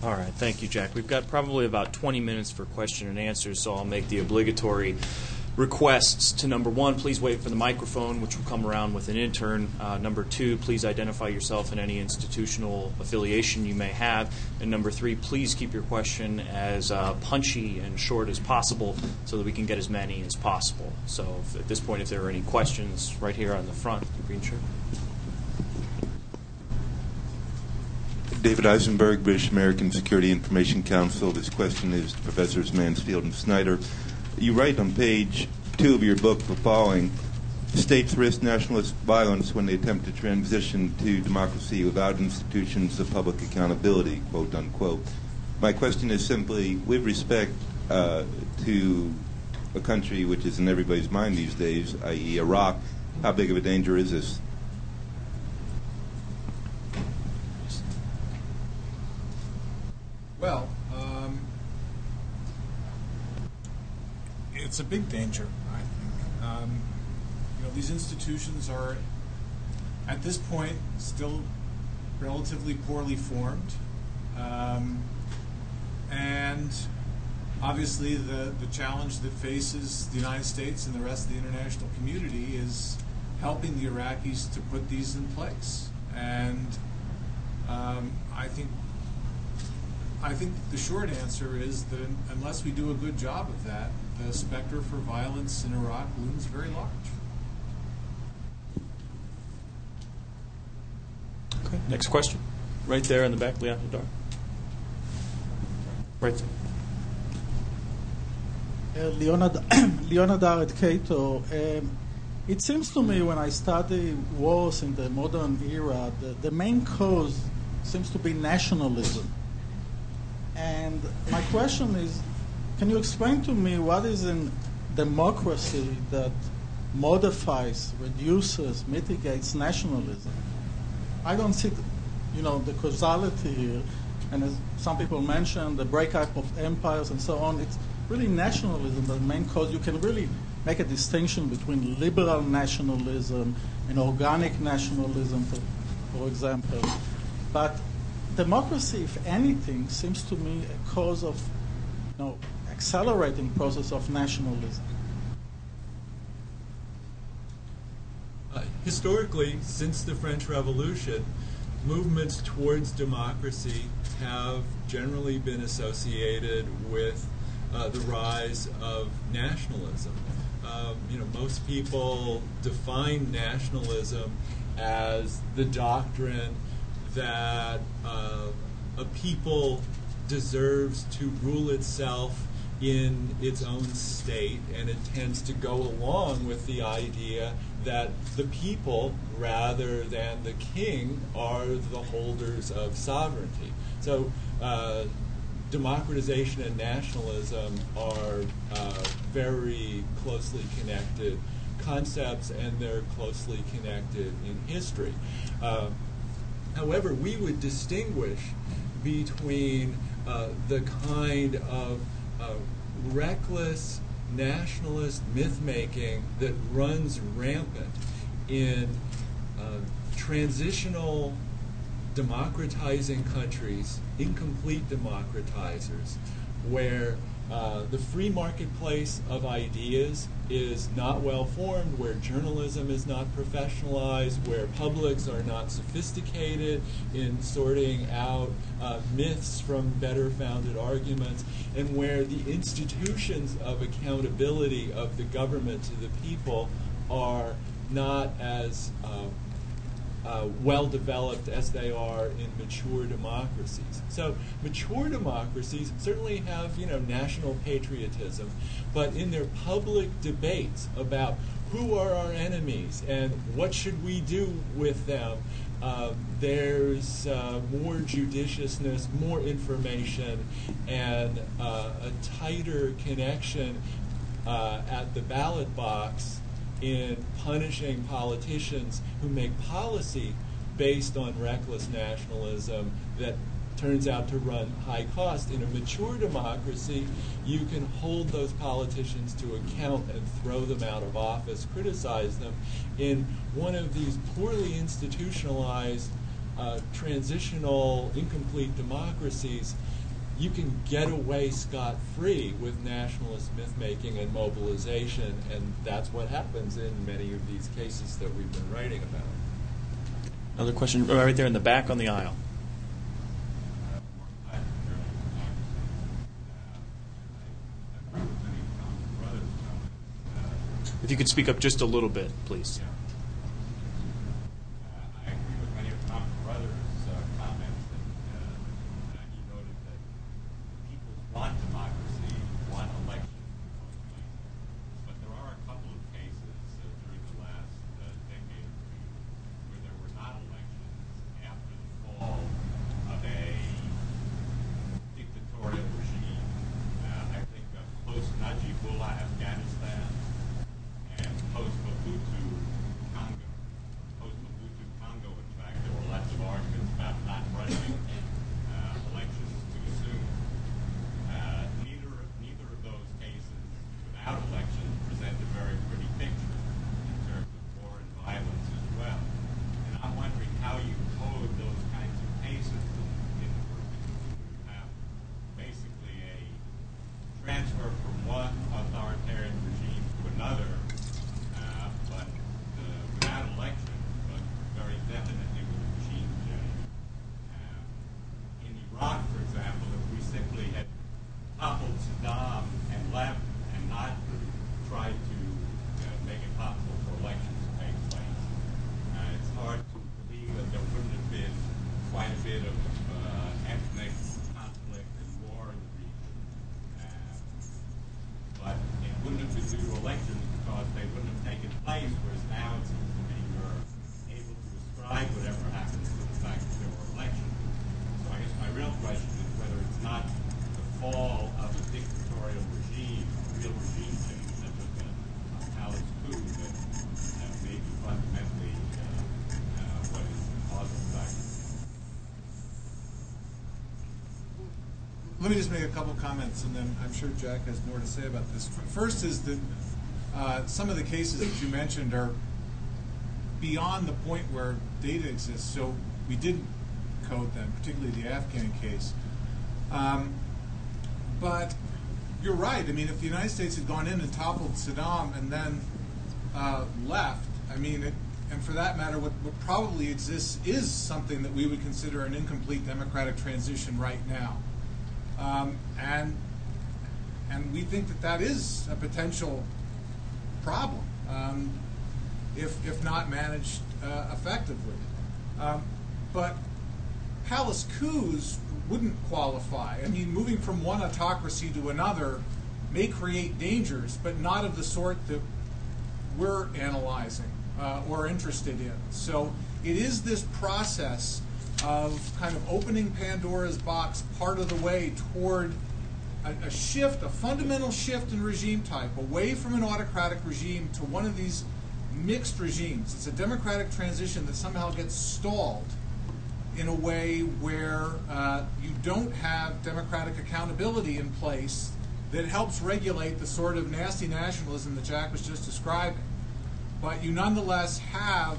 Speaker 1: All right, thank you, Jack. We've got probably about 20 minutes for question and answers, so I'll make the obligatory requests to number one, please wait for the microphone, which will come around with an intern. Uh, number two, please identify yourself and any institutional affiliation you may have. And number three, please keep your question as uh, punchy and short as possible so that we can get as many as possible. So if, at this point, if there are any questions right here on the front, the green shirt.
Speaker 6: David Eisenberg, British American Security Information Council. This question is to Professors Mansfield and Snyder. You write on page two of your book the following States risk nationalist violence when they attempt to transition to democracy without institutions of public accountability, quote unquote. My question is simply with respect uh, to a country which is in everybody's mind these days, i.e., Iraq, how big of a danger is this?
Speaker 3: Well, um, it's a big danger, I think. Um, you know, these institutions are, at this point, still relatively poorly formed. Um, and obviously, the, the challenge that faces the United States and the rest of the international community is helping the Iraqis to put these in place. And Um, I think I think the short answer is that unless we do a good job of that, the specter for violence in Iraq looms very large.
Speaker 1: Okay. Next question. Right there in the back, Leon Hadar. Right there.
Speaker 7: Uh, Leon Hadar, [CLEARS THROAT] Leon Hadar at Cato. Um, it seems to me when I study wars in the modern era, the, the main cause seems to be nationalism. And my question is can you explain to me what is in democracy that modifies, reduces, mitigates nationalism? I don't see, you know, the causality here. And as some people mentioned, the breakup of empires and so on, it's really nationalism the main cause. You can really make a distinction between liberal nationalism and organic nationalism, for, for example. But democracy, if anything, seems to me a cause of you know, accelerating process of nationalism.
Speaker 2: Uh, historically, since the French Revolution, movements towards democracy have generally been associated with uh, the rise of nationalism. Um, you know, most people define nationalism as the doctrine that uh, a people deserves to rule itself in its own state, and it tends to go along with the idea that the people, rather than the king, are the holders of sovereignty. So, uh, democratization and nationalism are uh, very closely connected concepts, and they're closely connected in history. Uh, However, we would distinguish between uh, the kind of uh, reckless nationalist myth making that runs rampant in uh, transitional democratizing countries, incomplete democratizers, where uh, the free marketplace of ideas is not well formed, where journalism is not professionalized, where publics are not sophisticated in sorting out uh, myths from better founded arguments, and where the institutions of accountability of the government to the people are not as uh, uh, well developed as they are in mature democracies. So mature democracies certainly have you know national patriotism, but in their public debates about who are our enemies and what should we do with them, uh, there's uh, more judiciousness, more information, and uh, a tighter connection uh, at the ballot box in punishing politicians who make policy based on reckless nationalism that turns out to run high cost. In a mature democracy, you can hold those politicians to account and throw them out of office, criticize them. In one of these poorly institutionalized, uh, transitional, incomplete democracies, you can get away scot free with nationalist myth making and mobilization, and that's what happens in many of these cases that we've been writing about.
Speaker 1: Another question right there in the back on the aisle. If you could speak up just a little bit, please.
Speaker 8: I
Speaker 3: Let me just make a couple comments, and then I'm sure Jack has more to say about this. First is that uh, some of the cases that you mentioned are beyond the point where data exists, so we didn't code them, particularly the Afghan case. Um, but you're right. I mean, if the United States had gone in and toppled Saddam and then uh, left, I mean, it, and for that matter, what, what probably exists is something that we would consider an incomplete democratic transition right now. Um, and and we think that that is a potential problem um, if if not managed uh, effectively. Um, but palace coups wouldn't qualify. I mean, moving from one autocracy to another may create dangers, but not of the sort that we're analyzing uh, or interested in. So it is this process of kind of opening Pandora's box part of the way toward a, a shift, a fundamental shift in regime type, away from an autocratic regime to one of these mixed regimes. It's a democratic transition that somehow gets stalled in a way where uh, you don't have democratic accountability in place that helps regulate the sort of nasty nationalism that Jack was just describing. But you nonetheless have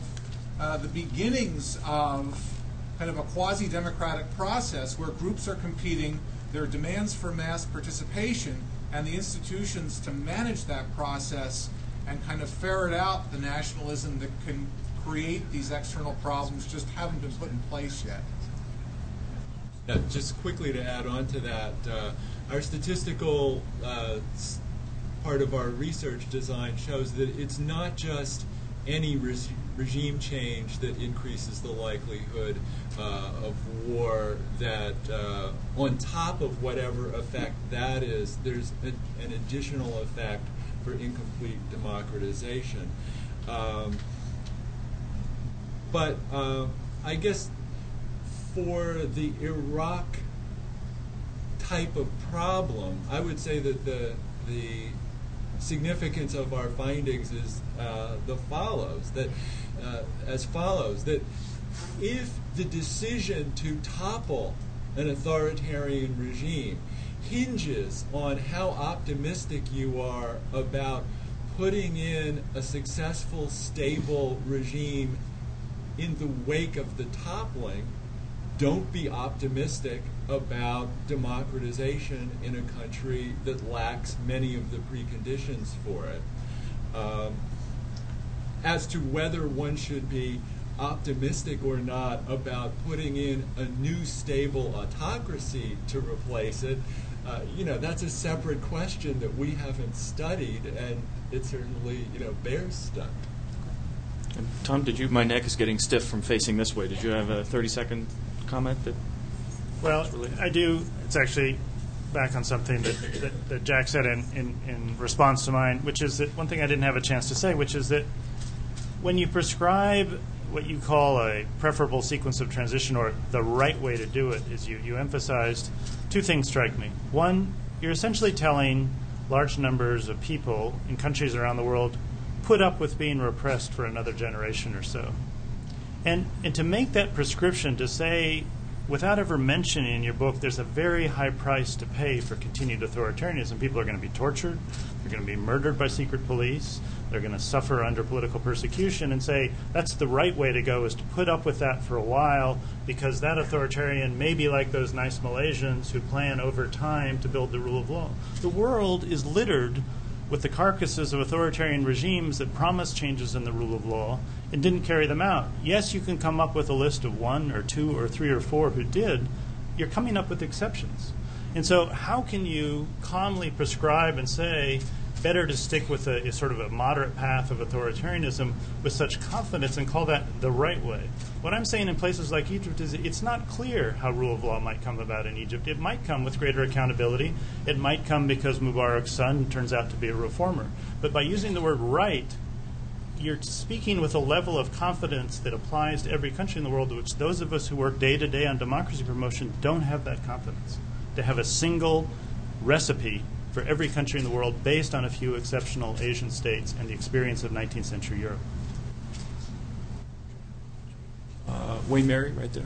Speaker 3: uh, the beginnings of kind of a quasi democratic process where groups are competing, there are demands for mass participation, and the institutions to manage that process and kind of ferret out the nationalism that can create these external problems just haven't been put in place yet.
Speaker 2: Uh, just quickly to add on to that, uh, our statistical uh, part of our research design shows that it's not just any res- regime change that increases the likelihood uh, of war, that uh, on top of whatever effect that is, there's a, an additional effect for incomplete democratization. Um, but uh, I guess for the Iraq type of problem, I would say that the the significance of our findings is uh, the follows that uh, as follows that if the decision to topple an authoritarian regime hinges on how optimistic you are about putting in a successful, stable regime in the wake of the toppling, don't be optimistic about democratization in a country that lacks many of the preconditions for it. Um, as to whether one should be optimistic or not about putting in a new stable autocracy to replace it, uh, you know, that's a separate question that we haven't studied, and it certainly, you know, bears study.
Speaker 1: And Tom, did you? My neck is getting stiff from facing this way. Did you have a 30 second comment that?
Speaker 4: Well,
Speaker 1: related.
Speaker 4: I do. It's actually back on something that, that, that Jack said in, in, in response to mine, which is that one thing I didn't have a chance to say, which is that when you prescribe what you call a preferable sequence of transition or the right way to do it, is you, you emphasized two things strike me. One, you're essentially telling large numbers of people in countries around the world put up with being repressed for another generation or so. And, and to make that prescription to say, without ever mentioning in your book, there's a very high price to pay for continued authoritarianism. People are going to be tortured, they're going to be murdered by secret police, they're going to suffer under political persecution, and say that's the right way to go is to put up with that for a while because that authoritarian may be like those nice Malaysians who plan over time to build the rule of law. The world is littered with the carcasses of authoritarian regimes that promised changes in the rule of law and didn't carry them out. Yes, you can come up with a list of one or two or three or four who did. You're coming up with exceptions. And so, how can you calmly prescribe and say, better to stick with a, a sort of a moderate path of authoritarianism with such confidence and call that the right way. What I'm saying in places like Egypt is it's not clear how rule of law might come about in Egypt. It might come with greater accountability. It might come because Mubarak's son turns out to be a reformer. But by using the word right, you're speaking with a level of confidence that applies to every country in the world, which those of us who work day to day on democracy promotion don't have that confidence. To have a single recipe for every country in the world based on a few exceptional Asian states and the experience of 19th century Europe.
Speaker 1: Uh, Wayne Merry, right there.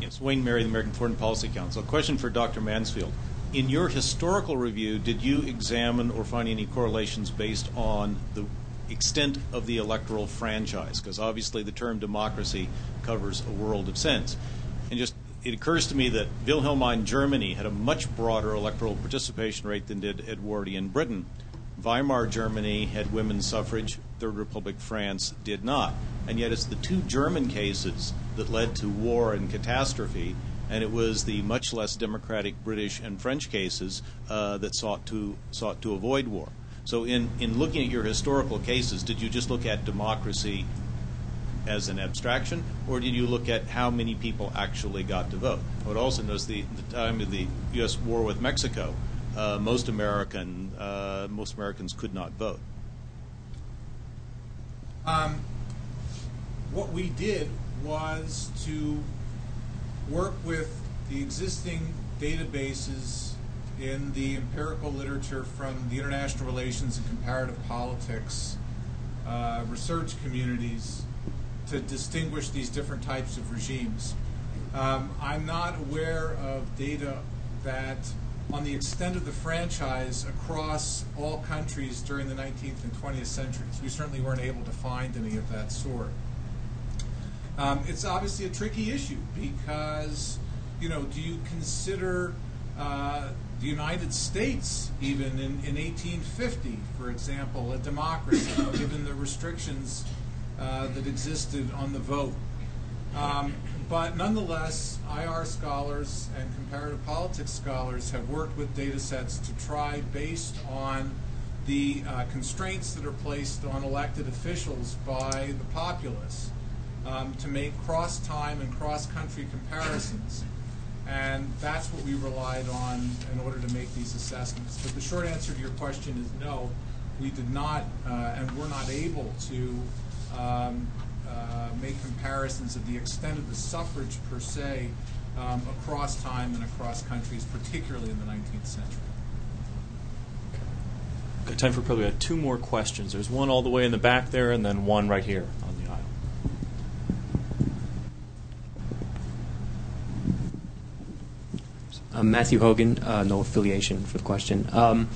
Speaker 9: Yes, Wayne Merry, the American Foreign Policy Council. A question for Dr. Mansfield. In your historical review, did you examine or find any correlations based on the extent of the electoral franchise? Because obviously the term democracy covers a world of sense. And just it occurs to me that Wilhelmine Germany had a much broader electoral participation rate than did Edwardian Britain. Weimar Germany had women's suffrage, Third Republic France did not. And yet it's the two German cases that led to war and catastrophe, and it was the much less democratic British and French cases uh, that sought to, sought to avoid war. So, in, in looking at your historical cases, did you just look at democracy as an abstraction, or did you look at how many people actually got to vote? I would also notice the, the time of the U.S. war with Mexico, uh, most American uh, most Americans could not vote.
Speaker 3: Um, what we did was to work with the existing databases in the empirical literature from the international relations and comparative politics uh, research communities to distinguish these different types of regimes. Um, I'm not aware of data that on the extent of the franchise across all countries during the 19th and 20th centuries. We certainly weren't able to find any of that sort. Um, it's obviously a tricky issue because, you know, do you consider uh, the United States, even in, in 1850, for example, a democracy, given the restrictions uh, that existed on the vote? Um, but nonetheless, IR scholars and comparative politics scholars have worked with data sets to try, based on the uh, constraints that are placed on elected officials by the populace, um, to make cross time and cross country comparisons. And that's what we relied on in order to make these assessments. But the short answer to your question is no, we did not, uh, and we're not able to um, make comparisons of the extent of the suffrage per se um, across time and across countries, particularly in the 19th century.
Speaker 1: Got time for probably uh, two more questions. There's one all the way in the back there, and then one right here on the aisle.
Speaker 10: I'm Matthew Hogan, uh, no affiliation for the question. Um,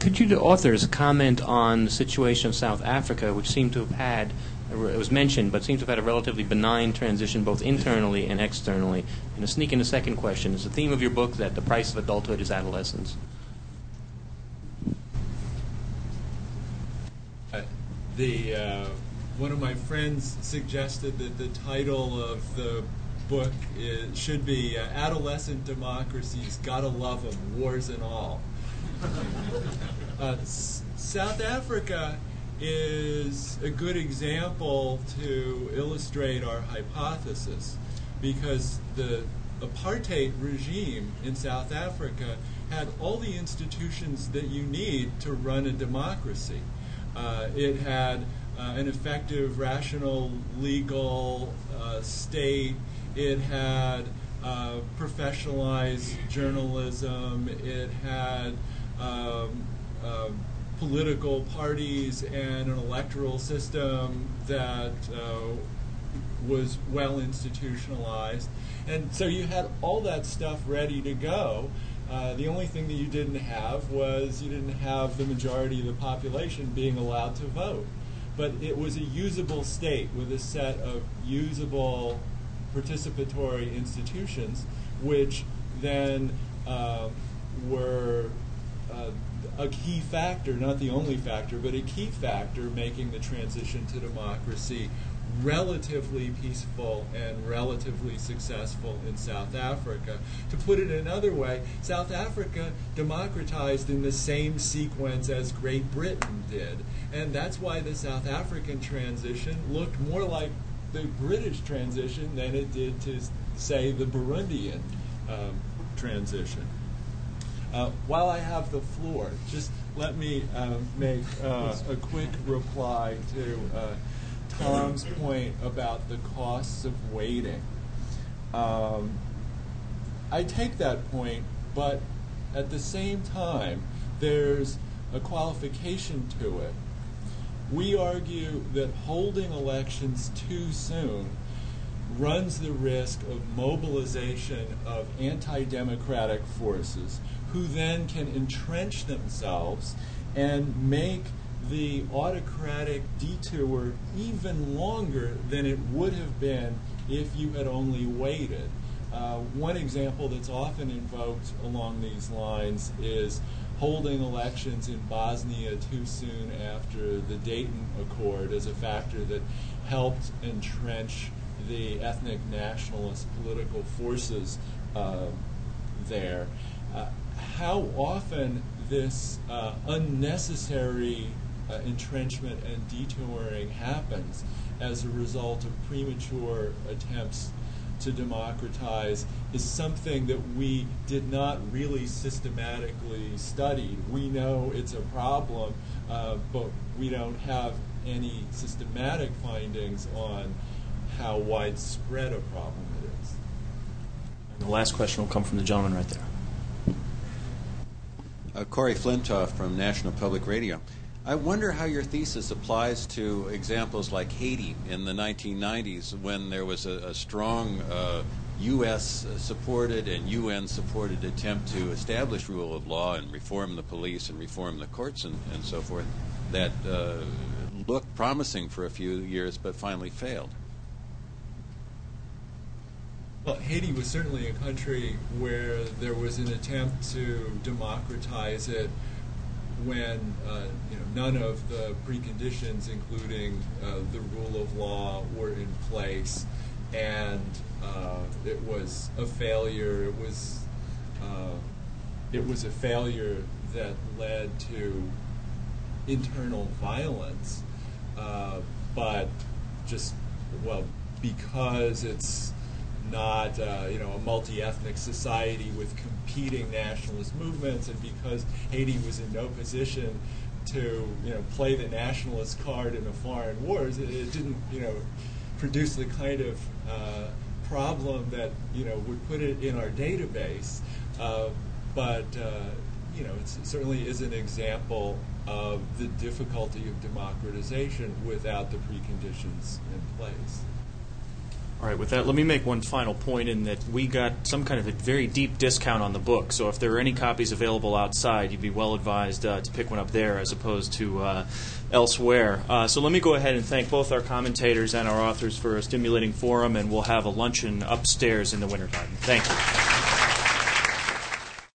Speaker 10: could you, the authors, comment on the situation of South Africa, which seemed to have had, it was mentioned, but seems to have had a relatively benign transition both internally and externally? And to sneak in a second question, is the theme of your book that the price of adulthood is adolescence?
Speaker 2: Uh, the uh, one of my friends suggested that the title of the book is, should be uh, "Adolescent Democracies Gotta Love 'Em, Wars and All." [LAUGHS] Uh, South Africa is a good example to illustrate our hypothesis because the apartheid regime in South Africa had all the institutions that you need to run a democracy. Uh, it had uh, an effective, rational, legal uh, state. It had uh, professionalized journalism. It had um, uh, political parties and an electoral system that uh, was well institutionalized. And so you had all that stuff ready to go. Uh, the only thing that you didn't have was you didn't have the majority of the population being allowed to vote. But it was a usable state with a set of usable participatory institutions, which then uh, were uh, a key factor, not the only factor, but a key factor making the transition to democracy relatively peaceful and relatively successful in South Africa. To put it another way, South Africa democratized in the same sequence as Great Britain did. And that's why the South African transition looked more like the British transition than it did to, say, the Burundian um, transition. Uh, while I have the floor, just let me um, make uh, a quick reply to uh, Tom's point about the costs of waiting. Um, I take that point, but at the same time, there's a qualification to it. We argue that holding elections too soon runs the risk of mobilization of anti democratic forces who then can entrench themselves and make the autocratic detour even longer than it would have been if you had only waited. Uh, one example that's often invoked along these lines is holding elections in Bosnia too soon after the Dayton Accord as a factor that helped entrench the ethnic nationalist political forces uh, there. Uh, how often this uh, unnecessary uh, entrenchment and detouring happens as a result of premature attempts to democratize is something that we did not really systematically study. We know it's a problem, uh, but we don't have any systematic findings on how widespread a problem it is.
Speaker 1: And the last question will come from the gentleman right there.
Speaker 11: Uh, Corey Flintoff from National Public Radio. I wonder how your thesis applies to examples like Haiti in the 1990s when there was a, a strong uh, U.S. supported and UN supported attempt to establish rule of law and reform the police and reform the courts and, and so forth that uh, looked promising for a few years but finally failed.
Speaker 2: Well, Haiti was certainly a country where there was an attempt to democratize it when uh, you know none of the preconditions, including uh, the rule of law, were in place, and uh, it was a failure. It was uh, it was a failure that led to internal violence, uh, but just well because it's not uh, you know a multi-ethnic society with competing nationalist movements, and because Haiti was in no position to you know play the nationalist card in a foreign wars, it, it didn't you know produce the kind of uh, problem that you know would put it in our database. Uh, but uh, you know it certainly is an example of the difficulty of democratization without the preconditions in place.
Speaker 1: All right, with that, let me make one final point in that we got some kind of a very deep discount on the book. So if there are any copies available outside, you'd be well advised uh, to pick one up there as opposed to uh, elsewhere. Uh, so let me go ahead and thank both our commentators and our authors for a stimulating forum, and we'll have a luncheon upstairs in the Winter Garden. Thank you.